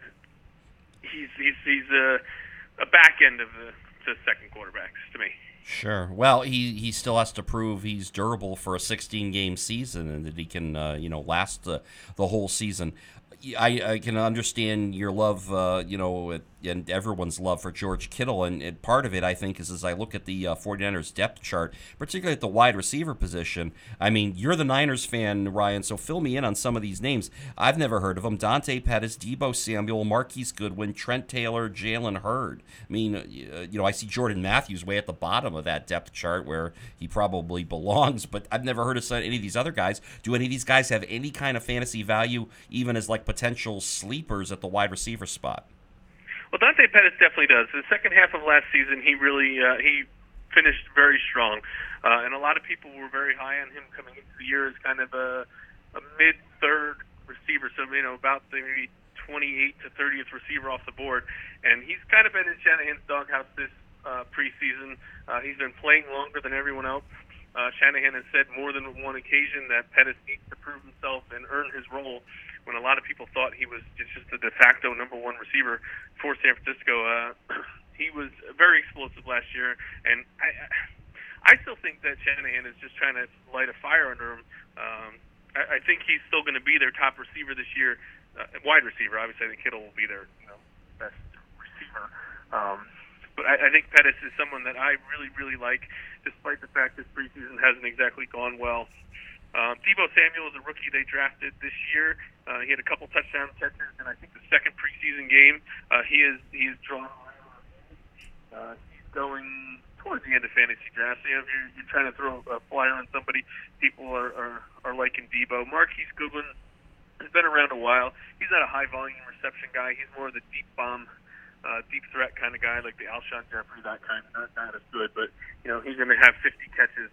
he's he's he's a a back end of the, the second quarterbacks to me. Sure. Well, he, he still has to prove he's durable for a 16 game season and that he can uh, you know last the, the whole season. I, I can understand your love, uh, you know, and everyone's love for George Kittle. And, part of it, I think, is as I look at the uh, 49ers depth chart, particularly at the wide receiver position. I mean, you're the Niners fan, Ryan, so fill me in on some of these names. I've never heard of them Dante Pettis, Deebo Samuel, Marquise Goodwin, Trent Taylor, Jalen Hurd. I mean, uh, you know, I see Jordan Matthews way at the bottom of that depth chart where he probably belongs, but I've never heard of any of these other guys. Do any of these guys have any kind of fantasy value, even as like potential sleepers at the wide receiver spot? Well, Dante Pettis definitely does. The second half of last season, he really uh, he finished very strong, uh, and a lot of people were very high on him coming into the year as kind of a, a mid third receiver. So you know about the maybe 28 to 30th receiver off the board, and he's kind of been in Shanahan's doghouse this uh, preseason. Uh, he's been playing longer than everyone else. Uh, Shanahan has said more than one occasion that Pettis needs to prove himself and earn his role when a lot of people thought he was just a de facto number one receiver for San Francisco. Uh, he was very explosive last year, and I, I still think that Shanahan is just trying to light a fire under him. Um, I, I think he's still going to be their top receiver this year, uh, wide receiver. Obviously, I think Kittle will be their you know, best receiver. Um, but I, I think Pettis is someone that I really, really like, despite the fact this preseason hasn't exactly gone well. Um, Deebo Samuel is a rookie they drafted this year. Uh, he had a couple touchdown catches in I think the second preseason game. Uh, he is he is drawn. Uh, he's going towards the end of fantasy drafts. You know, if you're, you're trying to throw a flyer on somebody, people are are, are liking Deebo. Marquise Goodwin has been around a while. He's not a high volume reception guy. He's more of the deep bomb. Uh, deep threat kind of guy, like the Alshon Jeffery, that kind. Not not as good, but you know he's going to have 50 catches,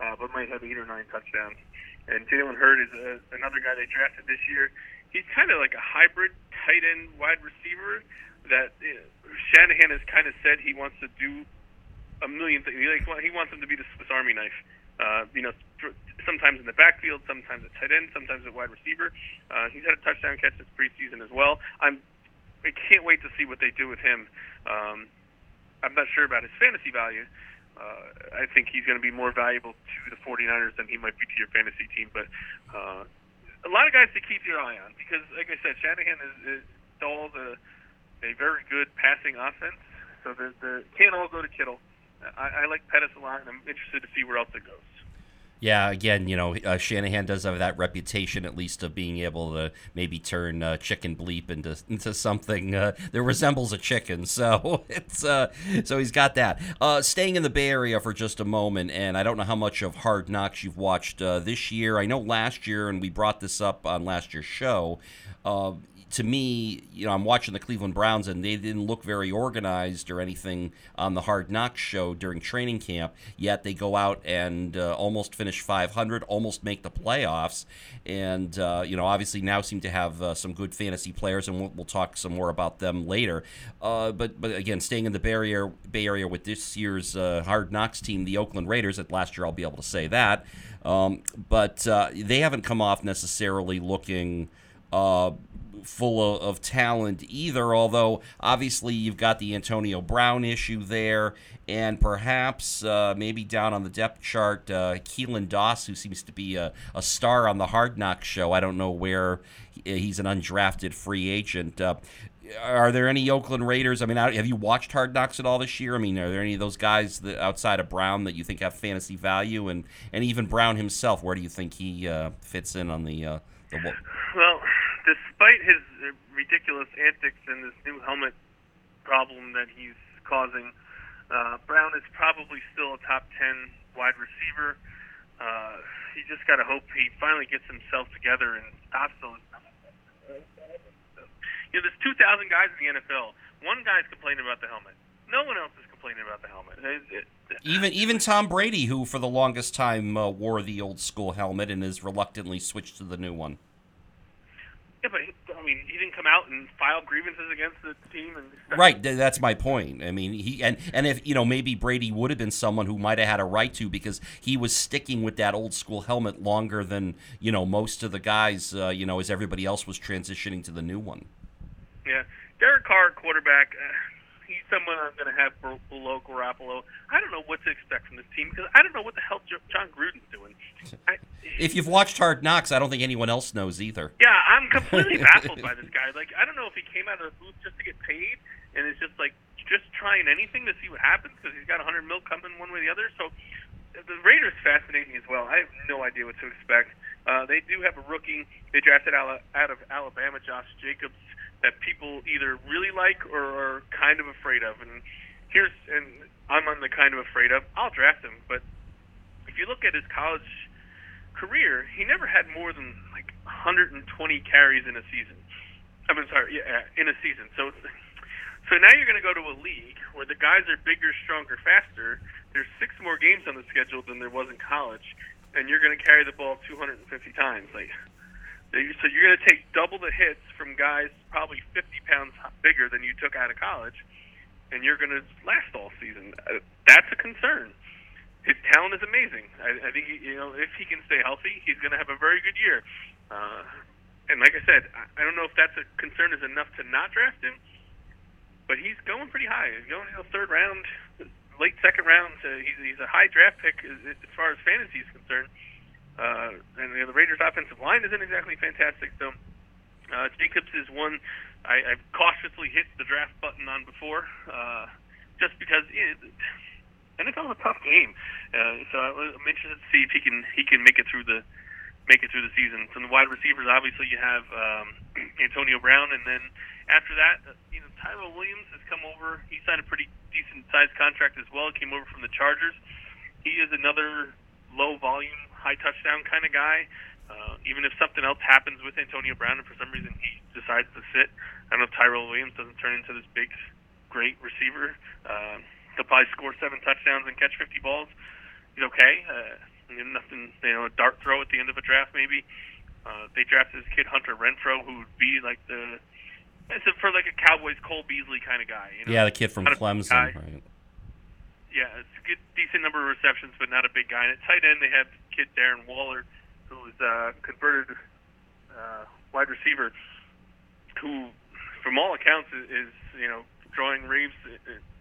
uh, but might have eight or nine touchdowns. And Jalen Hurd is a, another guy they drafted this year. He's kind of like a hybrid tight end wide receiver that you know, Shanahan has kind of said he wants to do a million things. He, like, he wants him to be the Swiss Army knife. Uh, you know, sometimes in the backfield, sometimes at tight end, sometimes at wide receiver. Uh, he's had a touchdown catch this preseason as well. I'm I can't wait to see what they do with him. Um, I'm not sure about his fantasy value. Uh, I think he's going to be more valuable to the 49ers than he might be to your fantasy team. But uh, a lot of guys to keep your eye on because, like I said, Shanahan is, is installed a, a very good passing offense. So the, the can't all go to Kittle. I, I like Pettis a lot, and I'm interested to see where else it goes. Yeah, again, you know, uh, Shanahan does have that reputation, at least, of being able to maybe turn uh, chicken bleep into into something uh, that resembles a chicken. So it's uh, so he's got that. Uh, staying in the Bay Area for just a moment, and I don't know how much of Hard Knocks you've watched uh, this year. I know last year, and we brought this up on last year's show to me, you know, I'm watching the Cleveland Browns and they didn't look very organized or anything on the Hard Knocks show during training camp. Yet they go out and uh, almost finish 500, almost make the playoffs, and uh, you know, obviously now seem to have uh, some good fantasy players, and we'll, we'll, talk some more about them later. Uh, but but again, staying in the Bay Area, Bay Area with this year's uh, Hard Knocks team, the Oakland Raiders. At last year, I'll be able to say that. Um, but uh, they haven't come off necessarily looking uh, full of, of, talent either. Although obviously you've got the Antonio Brown issue there, and perhaps uh, maybe down on the depth chart, uh, Keelan Doss, who seems to be a, a star on the Hard Knocks show. I don't know where he's an undrafted free agent. Uh, are there any Oakland Raiders? I mean, have you watched Hard Knocks at all this year? I mean, are there any of those guys that, outside of Brown that you think have fantasy value, and and even Brown himself? Where do you think he uh, fits in on the uh, the? Well, despite his ridiculous antics and this new helmet problem that he's causing, uh, Brown is probably still a top 10 wide receiver. Uh, he just got to hope he finally gets himself together and stops those. You know, there's 2,000 guys in the NFL. One guy's complaining about the helmet. No one else is complaining about the helmet. It, it, even even Tom Brady, who for the longest time uh, wore the old school helmet and has reluctantly switched to the new one. Yeah, but I mean, he didn't come out and file grievances against the team. And right, that's my point. I mean, he and and if you know maybe Brady would have been someone who might have had a right to because he was sticking with that old school helmet longer than you know most of the guys. Uh, you know, as everybody else was transitioning to the new one. Yeah, Derek Carr, quarterback. Uh, someone I'm going to have below Garoppolo. I don't know what to expect from this team because I don't know what the hell Jon Gruden's doing. I, if you've watched Hard Knocks, I don't think anyone else knows either. Yeah, I'm completely baffled by this guy. Like, I don't know if he came out of the booth just to get paid and is just like just trying anything to see what happens because he's got 100 mil coming one way or the other. So the Raiders fascinating me as well. I have no idea what to expect. Uh, they do have a rookie they drafted out of Alabama, Josh Jacobs that people either really like or are kind of afraid of. And here's and I'm on the kind of afraid of. I'll draft him, but if you look at his college career, he never had more than like 120 carries in a season. I mean, sorry, yeah, in a season. So, so now you're going to go to a league where the guys are bigger, stronger, faster. There's six more games on the schedule than there was in college, and you're going to carry the ball 250 times. Like, so you're going to take double the hits from guys probably 50 pounds bigger than you took out of college, and you're going to last all season. Uh, that's a concern. His talent is amazing. I, I think you know if he can stay healthy, he's going to have a very good year. Uh, and like I said, I, I don't know if that's a concern is enough to not draft him, but he's going pretty high. He's going you know, third round, late second round. So he's, he's a high draft pick as, as far as fantasy is concerned. Uh, and you know, the Raiders' offensive line isn't exactly fantastic. So uh, Jacobs is one I, I've cautiously hit the draft button on before, uh, just because it, NFL is a tough game. Uh, so I'm interested to see if he can he can make it through the make it through the season. From the wide receivers, obviously you have um, Antonio Brown, and then after that, uh, you know Tyrell Williams has come over. He signed a pretty decent sized contract as well. Came over from the Chargers. He is another low volume high touchdown kind of guy. Uh, even if something else happens with Antonio Brown and for some reason he decides to sit, I don't know if Tyrell Williams doesn't turn into this big, great receiver. Uh, he'll probably score seven touchdowns and catch 50 balls. He's okay. Uh, nothing, you know, a dart throw at the end of a draft maybe. Uh, they drafted this kid Hunter Renfrow, who would be like the it's for like a Cowboys Cole Beasley kind of guy. You know? Yeah, the kid from Clemson. Right. Yeah, it's a good, decent number of receptions, but not a big guy. And at tight end, they have kid Darren Waller, who is a converted uh, wide receiver, who, from all accounts, is, is you know drawing raves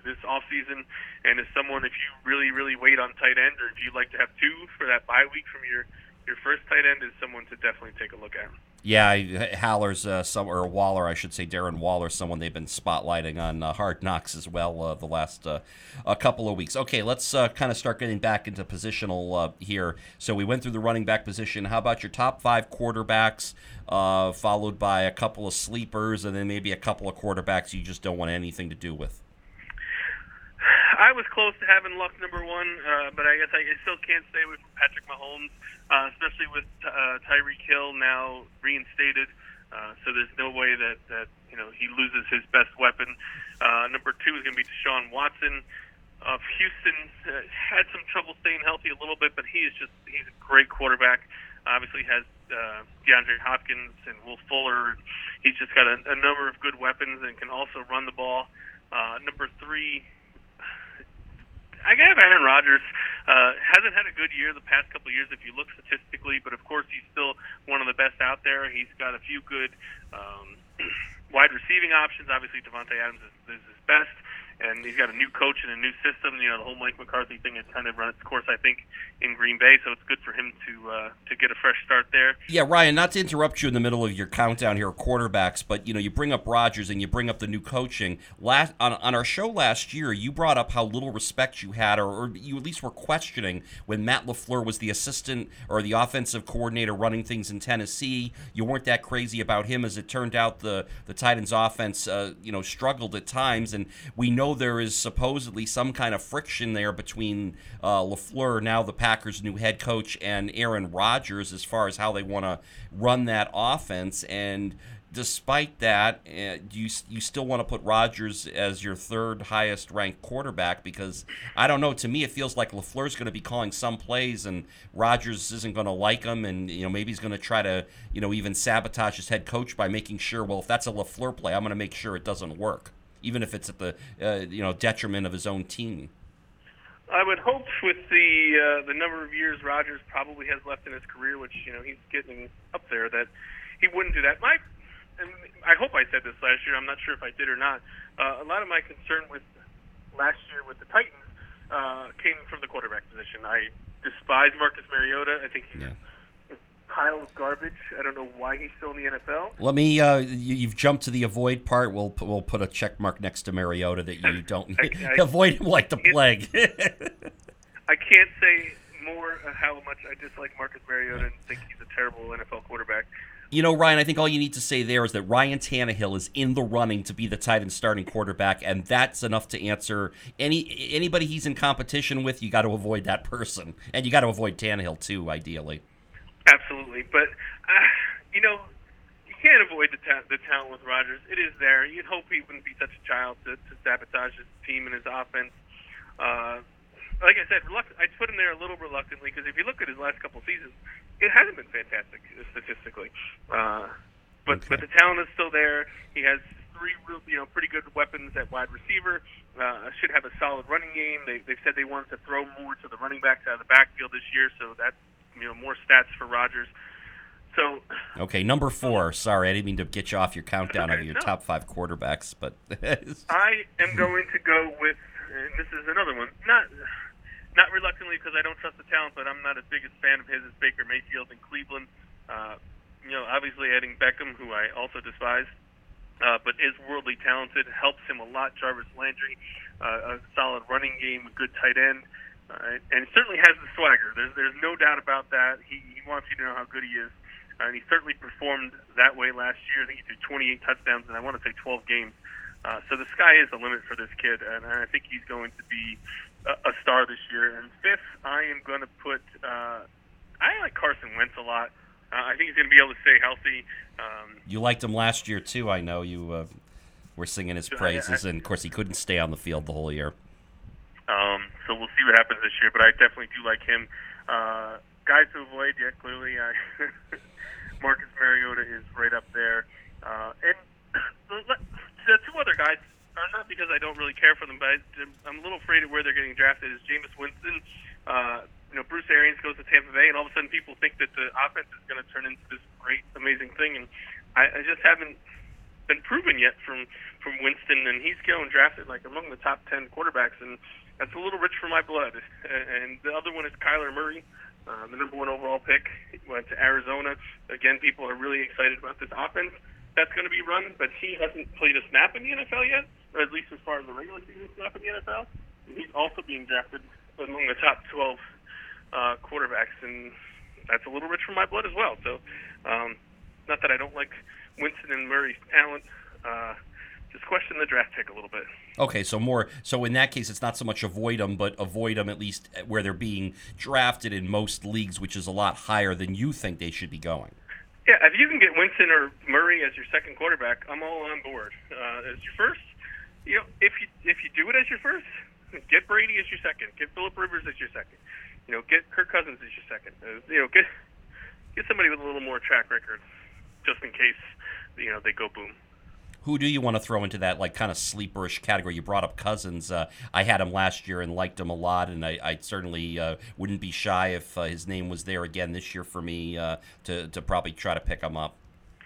this off season, and is someone if you really really wait on tight end, or if you'd like to have two for that bye week from your your first tight end, is someone to definitely take a look at. Yeah, Haller's uh, some or Waller, I should say, Darren Waller, someone they've been spotlighting on uh, Hard Knocks as well uh, the last uh, a couple of weeks. Okay, let's uh, kind of start getting back into positional uh, here. So we went through the running back position. How about your top five quarterbacks, followed by a couple of sleepers, and then maybe a couple of quarterbacks you just don't want anything to do with? I was close to having Luck number one, but I guess I still can't stay away from Patrick Mahomes uh, especially with uh, Tyreek Hill now reinstated. Uh, so there's no way that, that you know he loses his best weapon. Uh, number two is going to be Deshaun Watson of Houston. Uh, had some trouble staying healthy a little bit, but he is just he's a great quarterback. Obviously has uh, DeAndre Hopkins and Will Fuller. He's just got a, a number of good weapons and can also run the ball. Uh, number three I have Aaron Rodgers. Uh, hasn't had a good year the past couple of years if you look statistically, but of course he's still one of the best out there. He's got a few good um, wide receiving options. Obviously, Davante Adams is, is his best and he's got a new coach and a new system. You know, the whole Mike McCarthy thing has kind of run its course, I think, in Green Bay. So it's good for him to uh, to get a fresh start there. Yeah, Ryan. Not to interrupt you in the middle of your countdown here, quarterbacks, but you know, you bring up Rodgers and you bring up the new coaching. Last on on our show last year, you brought up how little respect you had, or, or you at least were questioning when Matt LaFleur was the assistant or the offensive coordinator running things in Tennessee. You weren't that crazy about him, as it turned out. The the Titans' offense, uh, you know, struggled at times, and we know there is supposedly some kind of friction there between uh, LaFleur, now the Packers' new head coach, and Aaron Rodgers as far as how they want to run that offense. And despite that, uh, you you still want to put Rodgers as your third highest ranked quarterback because I don't know. To me, it feels like LaFleur's going to be calling some plays, and Rodgers isn't going to like them, and you know maybe he's going to try to you know even sabotage his head coach by making sure. Well, if that's a LaFleur play, I'm going to make sure it doesn't work even if it's at the uh, you know detriment of his own team. I would hope with the uh, the number of years Rodgers probably has left in his career, which you know he's getting up there, that he wouldn't do that. My, and I hope I said this last year. I'm not sure if I did or not. Uh, a lot of my concern with last year with the Titans uh, came from the quarterback position. I despise Marcus Mariota. I think he's yeah pile of garbage. I don't know why he's still in the NFL. Let me. Uh, you, have jumped to the avoid part. We'll we'll put a check mark next to Mariota that you don't I, I, avoid him like the plague. I can't say more how much I dislike Marcus Mariota and think he's a terrible NFL quarterback. You know, Ryan, I think all you need to say there is that Ryan Tannehill is in the running to be the Titans' starting quarterback, and that's enough to answer any anybody he's in competition with. You got to avoid that person, and you got to avoid Tannehill too, ideally. Absolutely, but uh, you know, you can't avoid the ta- the talent with Rodgers. It is there. You'd hope he wouldn't be such a child to, to sabotage his team and his offense. Uh, like I said, reluct- I put him there a little reluctantly because if you look at his last couple seasons, it hasn't been fantastic statistically. Uh, but okay. but the talent is still there. He has three real, you know pretty good weapons at wide receiver. Uh, should have a solid running game. They they've said they wanted to throw more to the running backs out of the backfield this year, so that's you know more stats for Rodgers. So okay, number four. Sorry, I didn't mean to get you off your countdown okay, of your no. top five quarterbacks, but I am going to go with. And this is another one. Not not reluctantly because I don't trust the talent, but I'm not as big a fan of his as Baker Mayfield in Cleveland. Uh, you know, obviously adding Beckham, who I also despise, uh, but is worldly talented, helps him a lot. Jarvis Landry, uh, a solid running game, a good tight end. Uh, and certainly has the swagger. There's there's no doubt about that. He, he wants you to know how good he is, uh, and he certainly performed that way last year. I think he threw 28 touchdowns and I want to say 12 games. Uh, so the sky is the limit for this kid, and I think he's going to be a, a star this year. And fifth, I am going to put. Uh, I like Carson Wentz a lot. Uh, I think he's going to be able to stay healthy. Um, you liked him last year too. I know you uh, were singing his praises, I, I, and of course he couldn't stay on the field the whole year. Um, so we'll see what happens this year. But I definitely do like him. Uh, guys to avoid, yeah, clearly, I, Marcus Mariota is right up there. Uh, and the two other guys are not because I don't really care for them, but I'm a little afraid of where they're getting drafted. Is Jameis Winston? Uh, you know, Bruce Arians goes to Tampa Bay, and all of a sudden people think that the offense is going to turn into this great, amazing thing, and I, I just haven't been proven yet from from Winston, and he's going drafted like among the top ten quarterbacks, and that's a little rich for my blood. And the other one is Kyler Murray, uh, the number one overall pick, went to Arizona. Again, people are really excited about this offense that's going to be run, but he hasn't played a snap in the NFL yet, or at least as far as the regular season snap in the NFL. He's also being drafted among the top 12 uh, quarterbacks, and that's a little rich for my blood as well. So, um, not that I don't like Winston and Murray's talent. Uh, just question the draft pick a little bit. Okay, so more so in that case, it's not so much avoid them, but avoid them at least where they're being drafted in most leagues, which is a lot higher than you think they should be going. Yeah, if you can get Winston or Murray as your second quarterback, I'm all on board. Uh, as your first, you know, if you if you do it as your first, get Brady as your second, get Philip Rivers as your second. You know, get Kirk Cousins as your second. Uh, you know, get get somebody with a little more track record, just in case you know they go boom. Who do you want to throw into that like kind of sleeperish category? You brought up Cousins. Uh, I had him last year and liked him a lot, and I, I certainly uh, wouldn't be shy if uh, his name was there again this year for me uh, to to probably try to pick him up.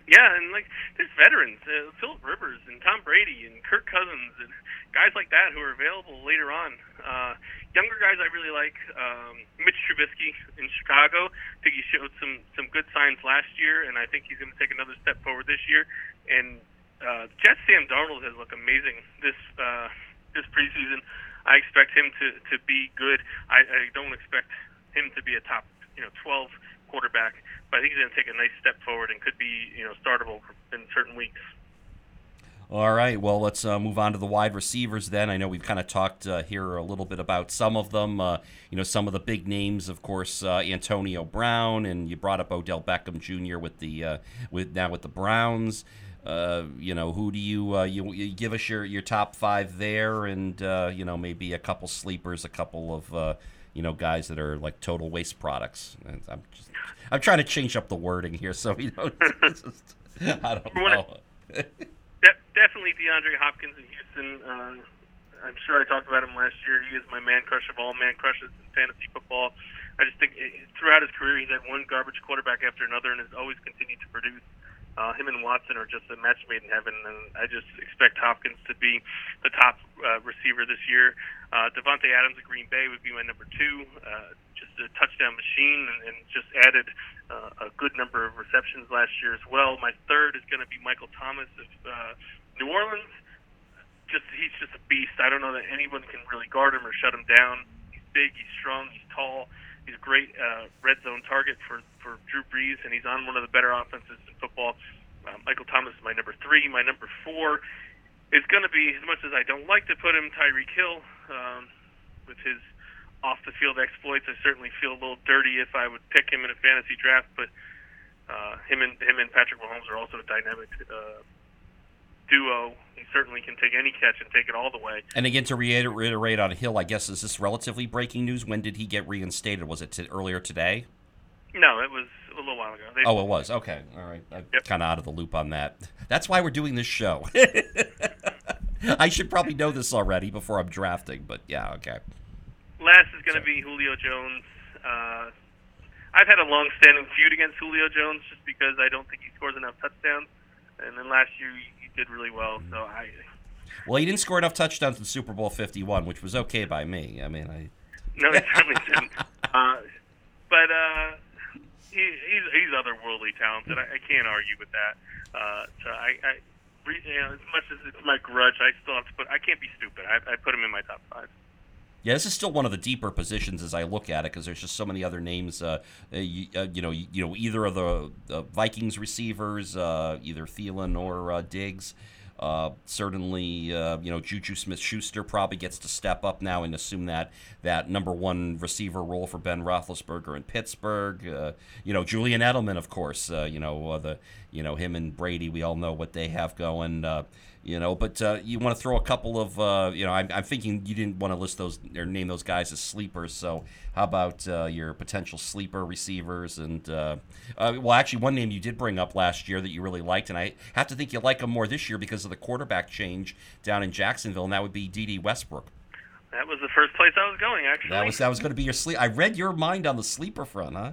Yeah, and like there's veterans, uh, Philip Rivers and Tom Brady and Kirk Cousins and guys like that who are available later on. Uh, younger guys I really like. Um, Mitch Trubisky in Chicago. I think he showed some some good signs last year, and I think he's going to take another step forward this year. And uh, Jets Sam Darnold has looked amazing this uh, this preseason. I expect him to to be good. I, I don't expect him to be a top you know 12 quarterback but I think he's going to take a nice step forward and could be, you know, startable in certain weeks. All right. Well, let's uh, move on to the wide receivers then. I know we've kind of talked uh, here a little bit about some of them. Uh, you know, some of the big names, of course, uh, Antonio Brown, and you brought up Odell Beckham Jr. with the uh, with now with the Browns. Uh, you know, who do you, you, you give us your your top five there, and you know maybe a couple sleepers, a couple of you know guys that are like total waste products. I'm just I'm trying to change up the wording here, so you know, just, I don't know. De- definitely DeAndre Hopkins in Houston. Uh, I'm sure I talked about him last year. He is my man crush of all man crushes in fantasy football. I just think it, throughout his career, he's had one garbage quarterback after another, and has always continued to produce. Uh, him and Watson are just a match made in heaven, and I just expect Hopkins to be the top uh, receiver this year. Uh, Davante Adams of Green Bay would be my number two, uh, just a touchdown machine, and, and just added uh, a good number of receptions last year as well. My third is going to be Michael Thomas of uh, New Orleans. Just he's just a beast. I don't know that anyone can really guard him or shut him down. He's big, he's strong, he's tall. He's a great uh, red zone target for for Drew Brees, and he's on one of the better offenses in football. Uh, Michael Thomas is my number three. My number four is going to be, as much as I don't like to put him, Tyreek Hill, um, with his off the field exploits. I certainly feel a little dirty if I would pick him in a fantasy draft, but uh, him and him and Patrick Mahomes are also dynamic uh, duo. He certainly can take any catch and take it all the way. And again, to reiterate on Hill, I guess is this relatively breaking news? When did he get reinstated? Was it t- earlier today? No, it was a little while ago. They, oh, it was okay. All right, I'm yep. kind of out of the loop on that. That's why we're doing this show. I should probably know this already before I'm drafting, but yeah, okay. Last is going to be Julio Jones. Uh, I've had a long-standing feud against Julio Jones just because I don't think he scores enough touchdowns. And then last year did really well, so I. Well, he didn't score enough touchdowns in Super Bowl Fifty One, which was okay by me. I mean, I. No, he certainly didn't. Uh, but uh, he, he's he's otherworldly talented. I, I can't argue with that. Uh, so I, I you know, as much as it's my grudge, I still have to put. I can't be stupid. I, I put him in my top five. Yeah, this is still one of the deeper positions as I look at it because there's just so many other names. Uh, uh you, uh, you, know, you, you, know, either of the Vikings receivers, uh, either Thielen or Diggs. Uh, certainly, uh, you know, Juju Smith-Schuster probably gets to step up now and assume that that number one receiver role for Ben Roethlisberger in Pittsburgh. Uh, you know, Julian Edelman, of course. You know, the you know him and Brady. We all know what they have going. You know. But uh, you want to throw a couple of, uh, you know, I'm, I'm, thinking you didn't want to list those or name those guys as sleepers. So how about uh, your potential sleeper receivers? And uh, uh, well, actually, one name you did bring up last year that you really liked, and I have to think you like him more this year because of the quarterback change down in Jacksonville, and that would be Dede Westbrook. That was the first place I was going, actually. That was that was going to be your sleep. I read your mind on the sleeper front, huh?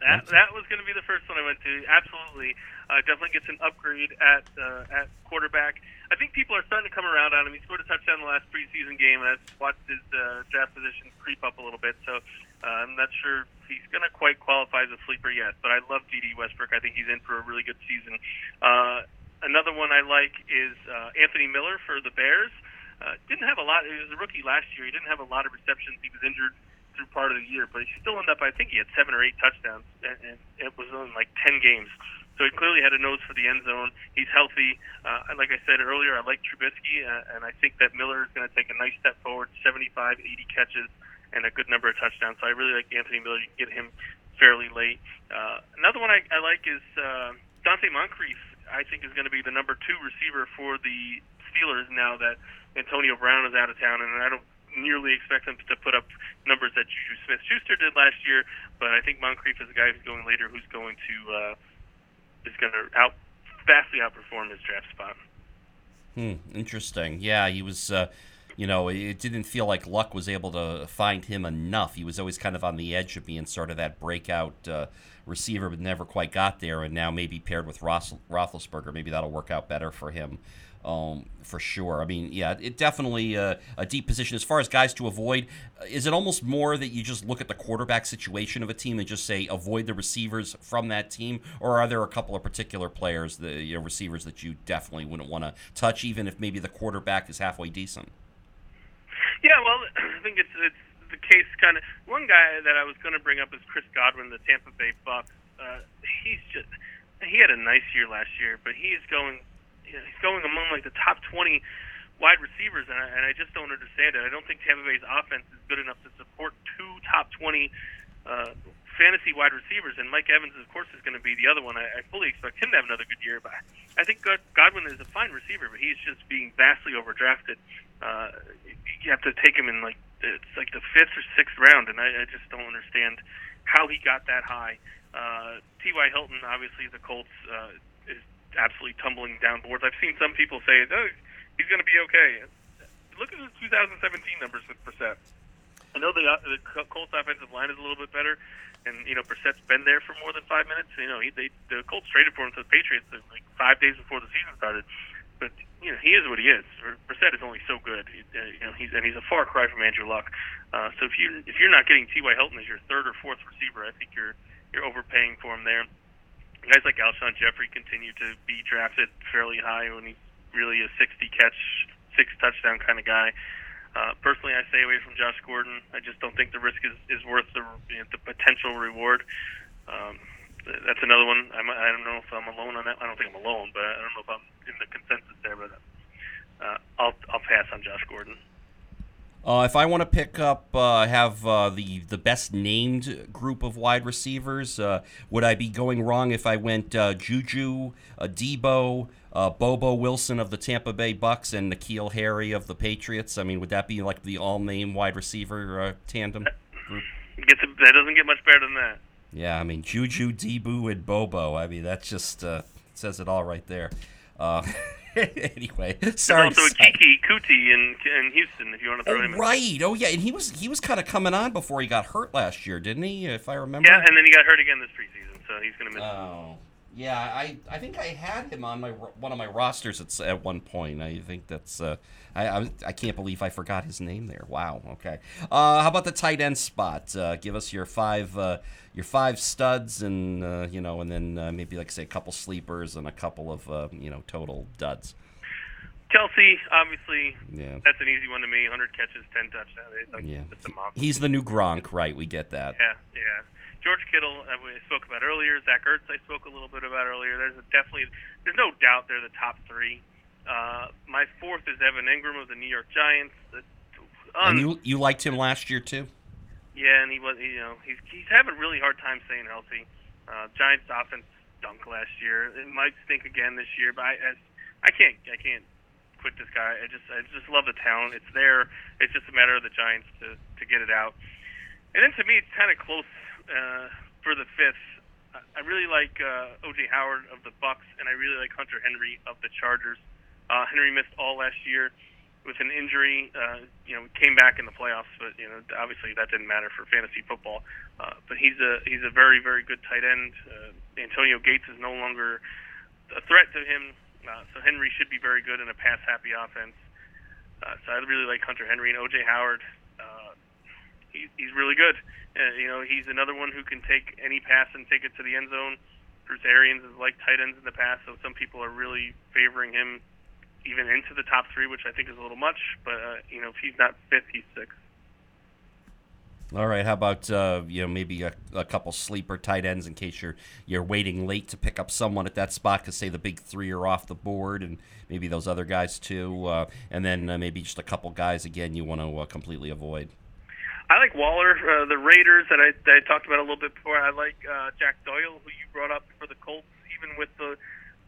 That that was going to be the first one I went to. Absolutely, uh, definitely gets an upgrade at uh, at quarterback. I think people are starting to come around on him. He scored a touchdown the last preseason game, and I've watched his uh, draft position creep up a little bit. So uh, I'm not sure he's going to quite qualify as a sleeper yet. But I love Dede Westbrook. I think he's in for a really good season. Uh, another one I like is uh, Anthony Miller for the Bears. Uh, didn't have a lot. He was a rookie last year. He didn't have a lot of receptions. He was injured through part of the year, but he still ended up. I think he had seven or eight touchdowns, and, and it was in like ten games. So he clearly had a nose for the end zone. He's healthy. Uh, like I said earlier, I like Trubisky, uh, and I think that Miller is going to take a nice step forward 75, 80 catches, and a good number of touchdowns. So I really like Anthony Miller. You can get him fairly late. Uh, another one I, I like is uh, Donte Moncrief. I think is going to be the number two receiver for the Steelers now that Antonio Brown is out of town, and I don't nearly expect them to put up numbers that Juju Smith Schuster did last year, but I think Moncrief is a guy who's going later who's going to uh, is going to out vastly outperform his draft spot. Hmm. Interesting. Yeah, he was. Uh, you know, it didn't feel like Luck was able to find him enough. He was always kind of on the edge of being sort of that breakout uh, receiver, but never quite got there. And now maybe paired with Ross- Roethlisberger, maybe that'll work out better for him um, for sure. I mean, yeah, it definitely uh, a deep position. As far as guys to avoid, uh, is it almost more that you just look at the quarterback situation of a team and just say avoid the receivers from that team, or are there a couple of particular players, the you know, receivers that you definitely wouldn't want to touch, even if maybe the quarterback is halfway decent? Yeah, well, I think it's it's the case. Kind of one guy that I was going to bring up is Chris Godwin, the Tampa Bay Bucs. Uh, he's just he had a nice year last year, but he's going you know, he's going among like the top 20 wide receivers, and I, and I just don't understand it. I don't think Tampa Bay's offense is good enough to support two top 20 uh, fantasy wide receivers, and Mike Evans, of course, is going to be the other one. I, I fully expect him to have another good year, but I think Godwin is a fine receiver, but he's just being vastly overdrafted. Uh, you have to take him in like it's like the fifth or sixth round, and I, I just don't understand how he got that high. Uh, T.Y. Hilton, obviously, the Colts. Uh, absolutely tumbling down boards. I've seen some people say, oh, he's going to be okay. Look at his 2017 numbers with Brissett. I know the, uh, the Colts offensive line is a little bit better, and you know Brissett's been there for more than five minutes. You know, he, they, the Colts traded for him to the Patriots like five days before the season started. But you know, he is what he is. Brissett is only so good. He, uh, you know, he's and he's a far cry from Andrew Luck. Uh, so if you if you're not getting T.Y. Hilton as your third or fourth receiver, I think you're you're overpaying for him there guys like Alshon Jeffery continue to be drafted fairly high when he's really a 60 catch, six touchdown kind of guy. Uh, personally, I stay away from Josh Gordon. I just don't think the risk is, is worth the you know, the potential reward. Um, that's another one. I'm, I don't know if I'm alone on that. I don't think I'm alone, but I don't know if I'm in the consensus there. But uh, I'll I'll pass on Josh Gordon. Uh, if I want to pick up, uh, have uh, the the best named group of wide receivers, uh, would I be going wrong if I went uh, Juju, uh, Deebo, Bobo Wilson of the Tampa Bay Bucs, and N'Keal Harry of the Patriots? I mean, would that be like the all-name wide receiver tandem group? Gets a, that doesn't get much better than that. Yeah, I mean Juju, Deebo, and Bobo. I mean that just says it all right there. anyway, sorry. There's also Keke Coutee in, in Houston, if you want to throw oh, him. Right. Oh yeah, and he was he was kind of coming on before he got hurt last year, didn't he? If I remember. Yeah, and then he got hurt again this preseason, so he's going to miss. Oh. Yeah, I, I think I had him on my one of my rosters at, at one point. I think that's uh, I, I, I can't believe I forgot his name there. Wow. Okay. Uh, how about the tight end spot? Uh, give us your five uh, your five studs and uh, you know, and then uh, maybe like say a couple sleepers and a couple of uh, you know total duds. Kelce, obviously, yeah. that's an easy one to me. 100 catches, 10 touchdowns. Like, yeah. He's the new Gronk, right? We get that. Yeah, yeah. George Kittle, uh, we spoke about earlier. Zach Ertz, I spoke a little bit about earlier. There's a definitely, there's no doubt they're the top three. Uh, my fourth is Evan Engram of the New York Giants. And you you liked him last year too. Yeah, and he was, you know, he's he's having a really hard time staying healthy. Uh, Giants offense stunk last year. It might stink again this year, but I, as, I can't I can't quit this guy. I just I just love the talent. It's there. It's just a matter of the Giants to to get it out. And then to me, it's kind of close uh, for the fifth. I really like uh, OJ Howard of the Bucs, and I really like Hunter Henry of the Chargers. Uh, Henry missed all last year with an injury. Uh, you know, came back in the playoffs, but you know, obviously that didn't matter for fantasy football. Uh, but he's a he's a very very good tight end. Uh, Antonio Gates is no longer a threat to him, uh, so Henry should be very good in a pass happy offense. Uh, so I really like Hunter Henry and OJ Howard. Uh, he, he's really good. Uh, you know, he's another one who can take any pass and take it to the end zone. Bruce Arians has liked tight ends in the past, so some people are really favoring him even into the top three, which I think is a little much. But uh, you know, if he's not fifth, he's sixth. All right. How about uh, you know maybe a, a, couple sleeper tight ends in case you're you're waiting late to pick up someone at that spot because say the big three are off the board and maybe those other guys too, uh, and then uh, maybe just a couple guys again you want to uh, completely avoid. I like Waller, uh, the Raiders that I, that I talked about a little bit before. I like uh, Jack Doyle, who you brought up for the Colts, even with the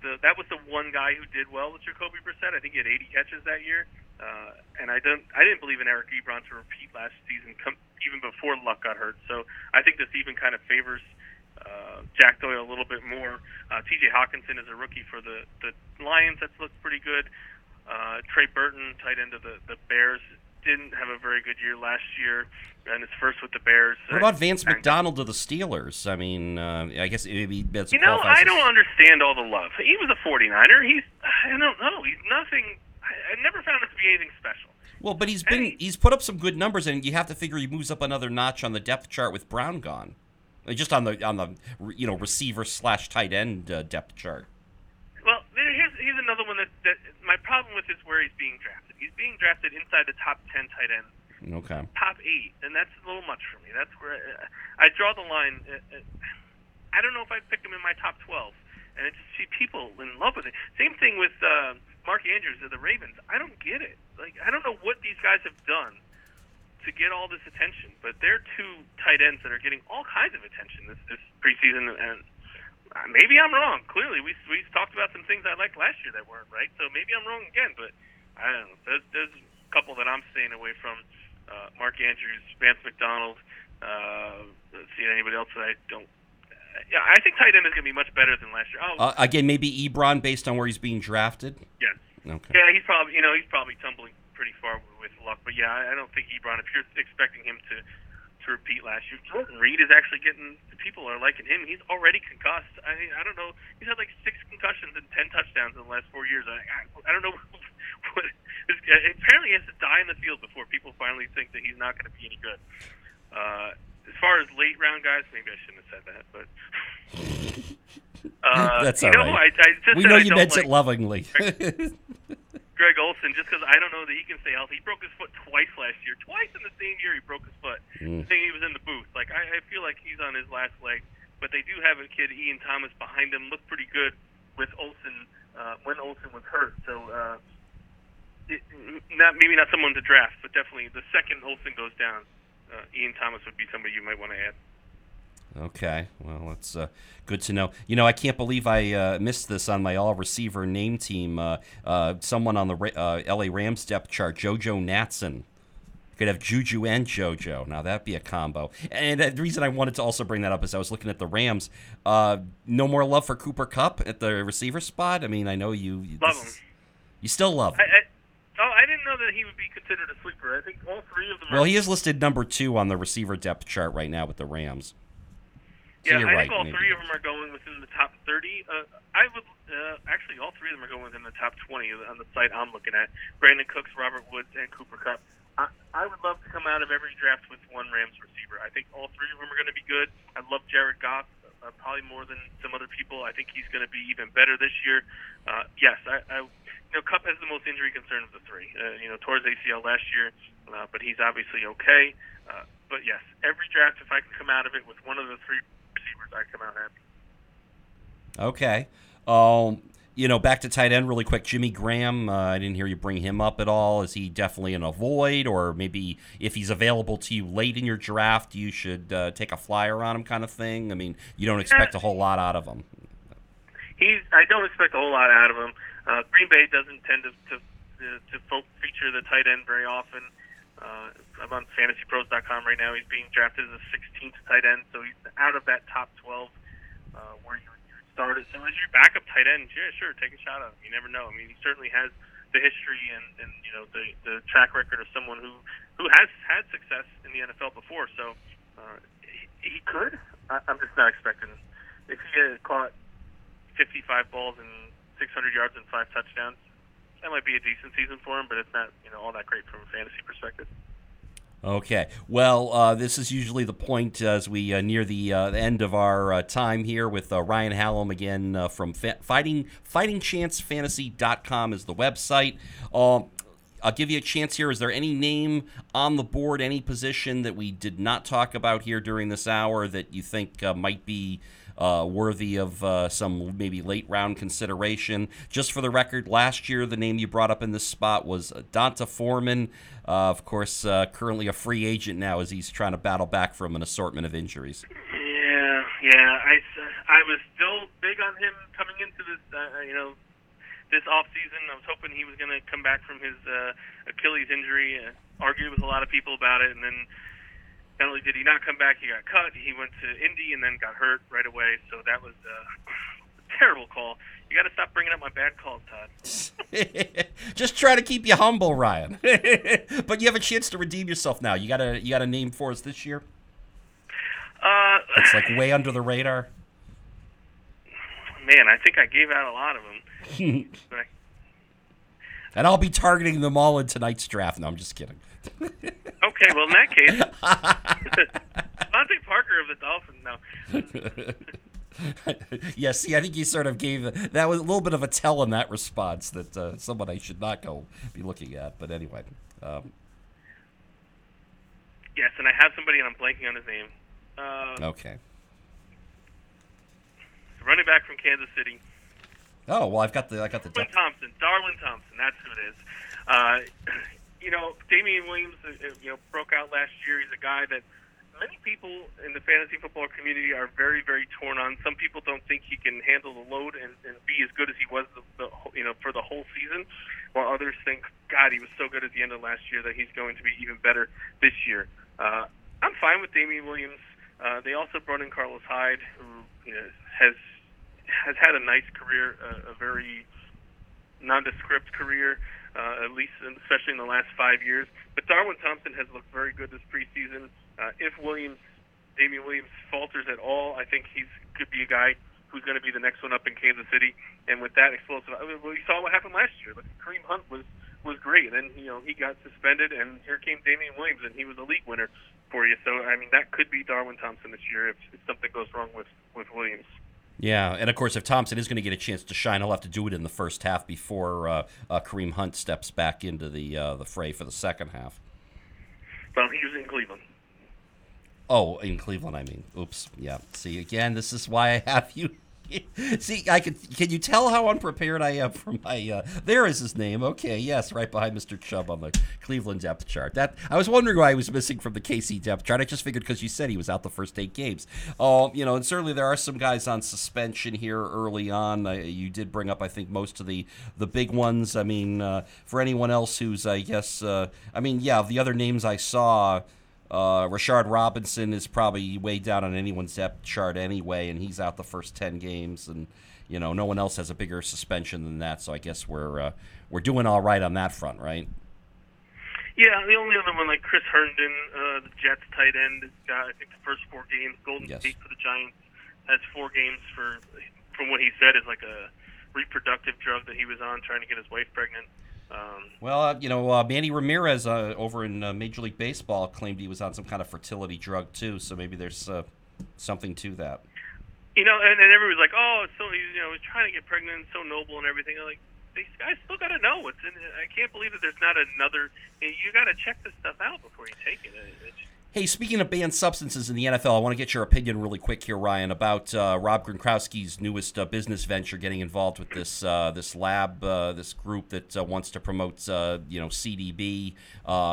the that was the one guy who did well with Jacoby Brissett. I think he had 80 catches that year, uh, and I don't I didn't believe in Eric Ebron to repeat last season, come, even before Luck got hurt. So I think this even kind of favors uh, Jack Doyle a little bit more. Uh, T.J. Hockenson is a rookie for the the Lions. That's looked pretty good. Uh, Trey Burton, tight end of the the Bears, didn't have a very good year last year, and it's first with the Bears. What about Vance McDonald to the Steelers? I mean, uh, I guess maybe that's you know I don't understand all the love. He was a 49er. He's I don't know. He's nothing. I, I never found him to be anything special. Well, but he's been he, he's put up some good numbers, and you have to figure he moves up another notch on the depth chart with Brown gone, just on the on the you know receiver slash tight end uh, depth chart. Well, here's here's another one that, that my problem with is where he's being drafted he's being drafted inside the top ten tight ends. Okay. Top eight, and that's a little much for me. That's where I, I draw the line. Uh, uh, I don't know if I'd pick him in my top twelve, and I just see people in love with it. Same thing with uh, Mark Andrews of the Ravens. I don't get it. Like I don't know what these guys have done to get all this attention, but they're two tight ends that are getting all kinds of attention this this preseason, and maybe I'm wrong. Clearly, we we talked about some things I liked last year that weren't right, so maybe I'm wrong again. But I don't know. There's, there's a couple that I'm staying away from. Uh, Mark Andrews, Vance McDonald. Uh, let's see anybody else that I don't. Uh, yeah, I think tight end is going to be much better than last year. Oh, uh, again, maybe Ebron based on where he's being drafted. Yes. Okay. Yeah, he's probably you know he's probably tumbling pretty far with luck, but yeah, I don't think Ebron. If you're expecting him to to repeat last year, Jordan Reed is actually getting people are liking him. He's already concussed. I I don't know. He's had like six concussions and ten touchdowns in the last four years. I I, I don't know apparently he has to die in the field before people finally think that he's not going to be any good. Uh, as far as late round guys, maybe I shouldn't have said that, but uh, that's all know, right. I, I just we know you meant like it lovingly. Greg, Olsen, just because I don't know that he can stay healthy. He broke his foot twice last year. Twice in the same year, he broke his foot. Mm. Saying he was in the booth. Like I, I feel like he's on his last leg. But they do have a kid, Ian Thomas, behind him. Looked pretty good with Olsen uh, when Olsen was hurt. So. Uh, it, not maybe not someone to draft, but definitely the second Olsen goes down, uh, Ian Thomas would be somebody you might want to add. Okay, well, that's uh, good to know. You know, I can't believe I uh, missed this on my all receiver name team. Uh, uh someone on the uh, LA Rams depth chart, JoJo Natson. Could have Juju and JoJo. Now that'd be a combo. And the reason I wanted to also bring that up is I was looking at the Rams. Uh, no more love for Cooper Kupp at the receiver spot. I mean, I know you, you love him. You still love him. I, I, Oh, I didn't know that he would be considered a sleeper. I think all three of them. Well, he is listed number two on the receiver depth chart right now with the Rams. So yeah, I right, think all maybe. three of them are going within the top 30. Uh, I would uh, actually all three of them are going within the top 20 on the site I'm looking at. Brandin Cooks, Robert Woods, and Cooper Kupp. I, I would love to come out of every draft with one Rams receiver. I think all three of them are going to be good. I love Jared Goff, uh, probably more than some other people. I think he's going to be even better this year. Uh, yes, I, I you know, Kupp has the most injury concern of the three. Uh, you know, towards ACL last year, uh, but he's obviously okay. Uh, but yes, every draft, if I can come out of it with one of the three receivers, I come out happy. Okay. Um, you know, back to tight end really quick. Jimmy Graham, uh, I didn't hear you bring him up at all. Is he definitely an avoid, or maybe if he's available to you late in your draft, you should uh, take a flyer on him, kind of thing? I mean, you don't expect a whole lot out of him. He's. I don't expect a whole lot out of him. Uh, Green Bay doesn't tend to, to to, to feature the tight end very often. Uh, I'm on FantasyPros.com right now. He's being drafted as a 16th tight end, so he's out of that top 12 uh, where you, started. So as your backup tight end, yeah, sure, take a shot at him. You never know. I mean, he certainly has the history and, and you know the the track record of someone who who has had success in the NFL before. So uh, he, he could. I, I'm just not expecting if he had caught 55 balls and 600 yards and five touchdowns. That might be a decent season for him, but it's not you know all that great from a fantasy perspective. Okay. Well, uh, this is usually the point as we uh, near the, uh, end of our uh, time here with uh, Ryan Hallam again from fa- Fighting FightingChanceFantasy.com is the website. Um, I'll give you a chance here. Is there any name on the board, any position that we did not talk about here during this hour that you think might be uh, worthy of uh, some maybe late round consideration. Just for the record, last year the name you brought up in this spot was D'Onta Foreman. Uh, of course, uh, currently a free agent now as he's trying to battle back from an assortment of injuries. Yeah, yeah. I, I was still big on him coming into this, uh, you know, this off season. I was hoping he was going to come back from his uh, Achilles injury. Uh, argued with a lot of people about it, and then not only did he not come back, he got cut. He went to Indy and then got hurt right away. So that was a terrible call. You got to stop bringing up my bad calls, Todd. Just try to keep you humble, Ryan. but you have a chance to redeem yourself now. You got a you got a name for us this year. Uh, it's like way under the radar. Man, I think I gave out a lot of them. I... and I'll be targeting them all in tonight's draft. No, I'm just kidding. Okay, well in that case, DeVante Parker of the Dolphins. No. yeah, see, I think you sort of gave that was a little bit of a tell in that response that uh, someone I should not go be looking at. But anyway. Um, yes, and I have somebody, and I'm blanking on his name. Uh, okay. Running back from Kansas City. Oh well, I've got the I got the. Darwin Thompson, Darwin Thompson, that's who it is. Uh, you know, Damien Williams, uh, uh, you know, broke out last year. He's a guy that many people in the fantasy football community are very, very torn on. Some people don't think he can handle the load and, and be as good as he was, the, the, you know, for the whole season. While others think, God, he was so good at the end of last year that he's going to be even better this year. Uh, I'm fine with Damien Williams. Uh, they also brought in Carlos Hyde, who you know, has has had a nice career, uh, a very nondescript career uh, at least especially in the last five years. But Darwin Thompson has looked very good this preseason. Uh, if Williams, Damien Williams falters at all, I think he's could be a guy who's going to be the next one up in Kansas City. And with that explosive, I mean, we saw what happened last year. Like Kareem Hunt was was great, and then you know he got suspended, and here came Damien Williams, and he was a league winner for you. So I mean that could be Darwin Thompson this year if, if something goes wrong with with Williams. Yeah, and of course, if Thompson is going to get a chance to shine, he'll have to do it in the first half before uh, uh, Kareem Hunt steps back into the uh, the fray for the second half. Well, he was in Cleveland. Oh, in Cleveland, I mean. Oops. Yeah. See, again, this is why I have you See, I can. Can you tell how unprepared I am for my? Uh, there is his name. Okay, yes, right behind Mr. Chubb on the Cleveland depth chart. That I was wondering why he was missing from the KC depth chart. I just figured because you said he was out the first eight games. Oh, uh, you know, and certainly there are some guys on suspension here early on. Uh, you did bring up, I think, most of the the big ones. I mean, uh, for anyone else who's, I guess, uh, I mean, yeah, the other names I saw. Uh, Rashard Robinson is probably way down on anyone's depth chart anyway, and he's out the first ten games, and you know no one else has a bigger suspension than that. So I guess we're uh, we're doing all right on that front, right? Yeah, the only other one like Chris Herndon, uh, the Jets tight end, got I think the first four games. Golden yes. Tate for the Giants has four games for, from what he said, is like a reproductive drug that he was on, trying to get his wife pregnant. Um, well, uh, you know, uh, Manny Ramirez uh, over in uh, Major League Baseball claimed he was on some kind of fertility drug too. So maybe there's uh, something to that. You know, and, and everybody's like, "Oh, so you know, he's trying to get pregnant, so noble and everything." I'm like, these guys still got to know what's in. I can't believe that there's not another. You got to check this stuff out before you take it. It's, Hey, speaking of banned substances in the NFL, I want to get your opinion really quick here, Ryan, about uh, Rob Gronkowski's newest uh, business venture, getting involved with this uh, this lab, uh, this group that uh, wants to promote, uh, you know, CBD,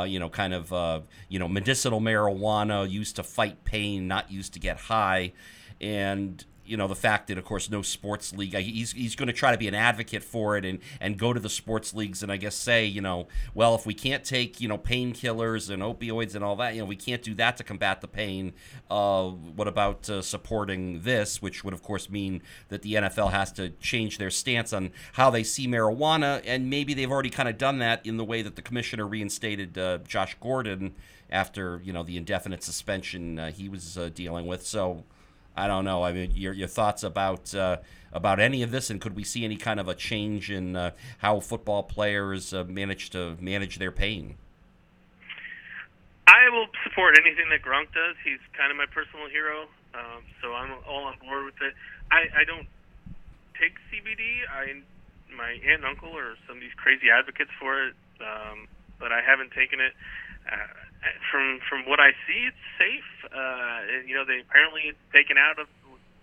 you know, kind of, you know, medicinal marijuana used to fight pain, not used to get high, and you know the fact that of course no sports league he's, he's going to try to be an advocate for it and and go to the sports leagues and i guess say you know well if we can't take you know painkillers and opioids and all that you know we can't do that to combat the pain uh, what about uh, supporting this which would of course mean that the nfl has to change their stance on how they see marijuana. And maybe they've already kind of done that in the way that the commissioner reinstated uh, josh gordon after you know the indefinite suspension uh, he was uh, dealing with. So I don't know. I mean, your your thoughts about uh, about any of this, and could we see any kind of a change in uh, how football players uh, manage to manage their pain? I will support anything that Gronk does. He's kind of my personal hero, um, so I'm all on board with it. I, I don't take CBD. I my aunt and uncle are some of these crazy advocates for it, um, but I haven't taken it. Uh, from from what I see, it's safe. Uh, you know, they apparently it's taken out of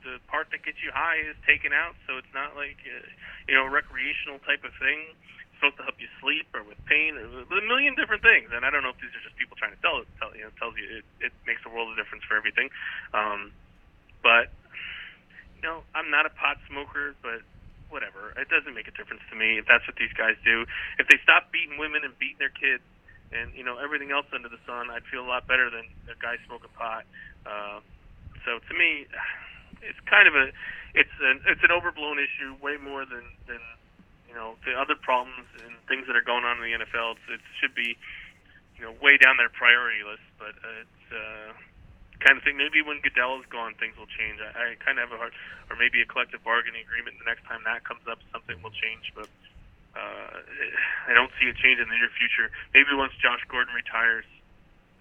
the part that gets you high is taken out, so it's not like uh, you know recreational type of thing. It's supposed to help you sleep or with pain or a million different things. And I don't know if these are just people trying to tell it. Tell, you know, tells you it, it makes a world of difference for everything. Um, but you know, I'm not a pot smoker, but whatever. It doesn't make a difference to me if that's what these guys do. If they stop beating women and beating their kids and you know everything else under the sun, I'd feel a lot better than a guy smoking pot. Uh, so to me, it's kind of a it's an it's an overblown issue, way more than than you know the other problems and things that are going on in the NFL. It's, it should be you know way down their priority list, but uh, it's. Uh, kind of thing. Maybe when Goodell is gone, things will change. I, I kind of have a hard, or maybe a collective bargaining agreement. The next time that comes up, something will change. But uh, Uh, I don't see a change in the near future. Maybe once Josh Gordon retires,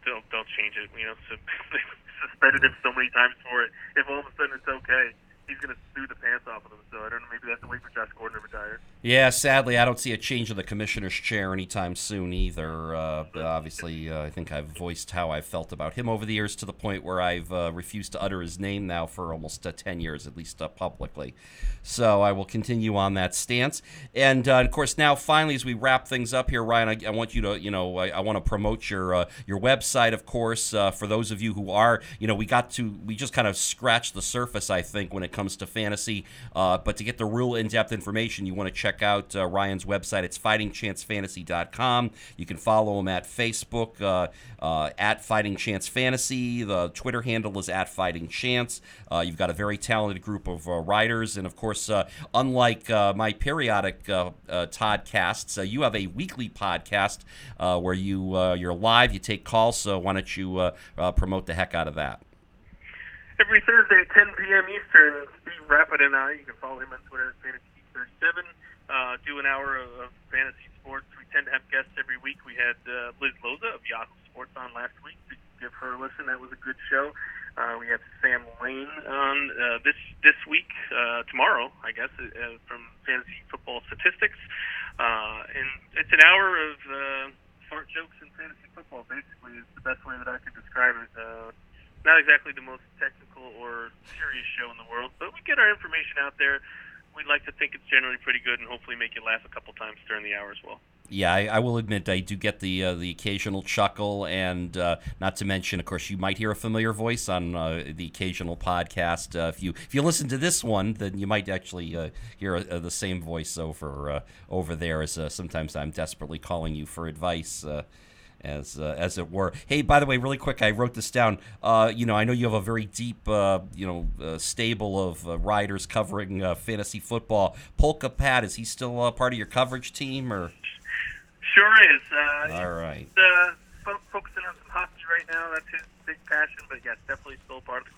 they'll they'll change it. You know, so they suspended him so many times for it. If all of a sudden it's okay, he's going to sue the pants off of them. So I don't know. Maybe they have to wait for Josh Gordon to retire. Yeah, sadly, I don't see a change of the commissioner's chair anytime soon either. Uh, obviously, uh, I think I've voiced how I've felt about him over the years to the point where I've uh, refused to utter his name now for almost uh, 10 years, at least uh, publicly. So I will continue on that stance. And uh, of course, now finally, as we wrap things up here, Ryan, I, I want you to, you know, I, I want to promote your your website, of course, for those of you who are, you know, we got to, we just kind of scratched the surface, I think, when it comes to fantasy. but to get the real in depth information, you want to check out uh, Ryan's website. It's fightingchancefantasy.com. You can follow him at Facebook uh, uh, at Fighting Chance Fantasy. The Twitter handle is at Fighting Chance. Uh, you've got a very talented group of uh, writers. And of course, unlike my periodic Toddcasts, you have a weekly podcast where you, you're live, you take calls. So why don't you promote the heck out of that? Every Thursday at 10 p.m. Eastern, Steve Rapid and I, you can follow him on Twitter at Fantasy37 uh, do an hour of, fantasy sports. We tend to have guests every week. We had uh, Liz Loza of Yahoo Sports on last week. Give her a listen. That was a good show. Uh, we have Sam Lane on uh, this this week, uh, tomorrow, I guess, uh, from Fantasy Football Statistics, uh, and it's an hour of uh, fart jokes in fantasy football. Basically, is the best way that I could describe it. Uh, not exactly the most technical or serious show in the world, but we get our information out there we'd like to think it's generally pretty good and hopefully make you laugh a couple times during the hour as well. Yeah, I, I will admit I do get the uh, the occasional chuckle, and uh, not to mention, of course, you might hear a familiar voice on uh, the occasional podcast. Uh, if you if you listen to this one, then you might actually uh, hear uh, the same voice over over there. As sometimes I'm desperately calling you for advice as uh, as it were. Hey, by the way, really quick, I wrote this down. Uh, you know, I know you have a very deep, uh, you know, uh, stable of uh, writers covering uh, fantasy football. Polka Pat, is he still a part of your coverage team, or? Sure is. All right. focusing on some hockey right now. That's his big passion, but yes, definitely still part of.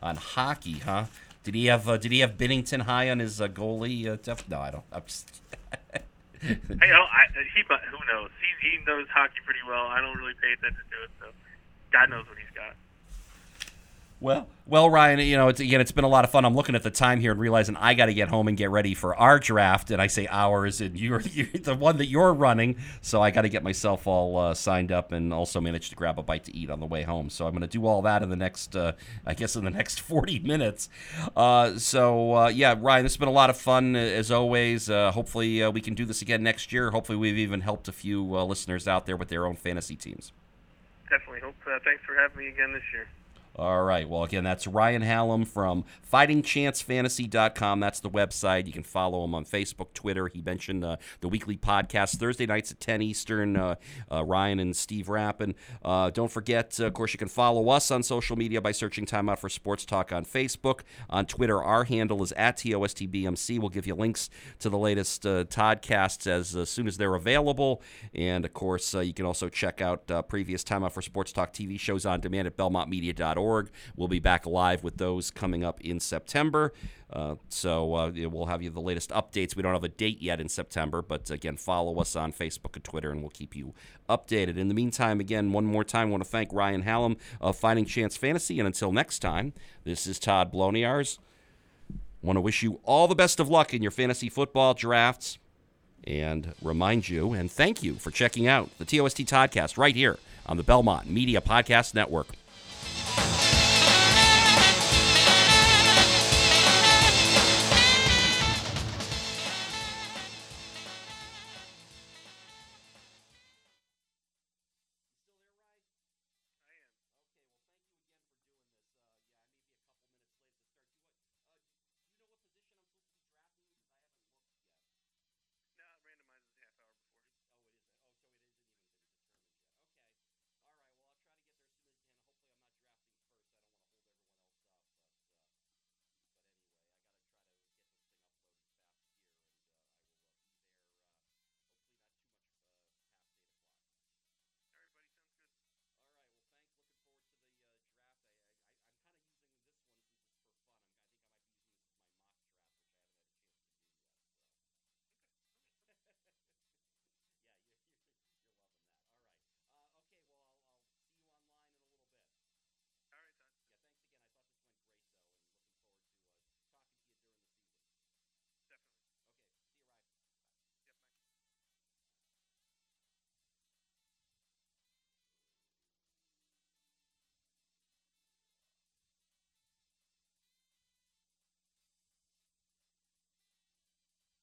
On hockey, huh? Did he have Did he have Binnington high on his goalie? Def- no, I don't. Just. hey, oh, I, he who knows? He he knows hockey pretty well. I don't really pay attention to it, so God knows what he's got. Well, well, Ryan, you know, it's, again, it's been a lot of fun. I'm looking at the time here and realizing I got to get home and get ready for our draft. And I say ours, and you're, you're the one that you're running, so I got to get myself all uh, signed up and also manage to grab a bite to eat on the way home. So I'm going to do all that in the next, uh, I guess, in the next 40 minutes. Uh, so uh, yeah, Ryan, this has been a lot of fun as always. Uh, hopefully, uh, we can do this again next year. Hopefully, we've even helped a few listeners out there with their own fantasy teams. Definitely. Hope. thanks for having me again this year. All right. Well, again, that's Ryan Hallam from FightingChanceFantasy.com. That's the website. You can follow him on Facebook, Twitter. He mentioned uh, the weekly podcast Thursday nights at 10 Eastern. Uh, uh, Ryan and Steve Rappin. Uh, don't forget, of course, you can follow us on social media by searching Time Out for Sports Talk on Facebook. On Twitter, our handle is at TOSTBMC. We'll give you links to the latest uh, podcasts as, as soon as they're available. And, of course, uh, you can also check out previous Time Out for Sports Talk TV shows on demand at BelmontMedia.org. We'll be back live with those coming up in September. Uh, so uh, we'll have you the latest updates. We don't have a date yet in September, but again, follow us on Facebook and Twitter, and we'll keep you updated. In the meantime, again, one more time, I want to thank Ryan Hallam of Fighting Chance Fantasy. And until next time, this is Todd Bloniarz. Want to wish you all the best of luck in your fantasy football drafts and remind you and thank you for checking out the TOST Toddcast right here on the Belmont Media Podcast Network. Bye.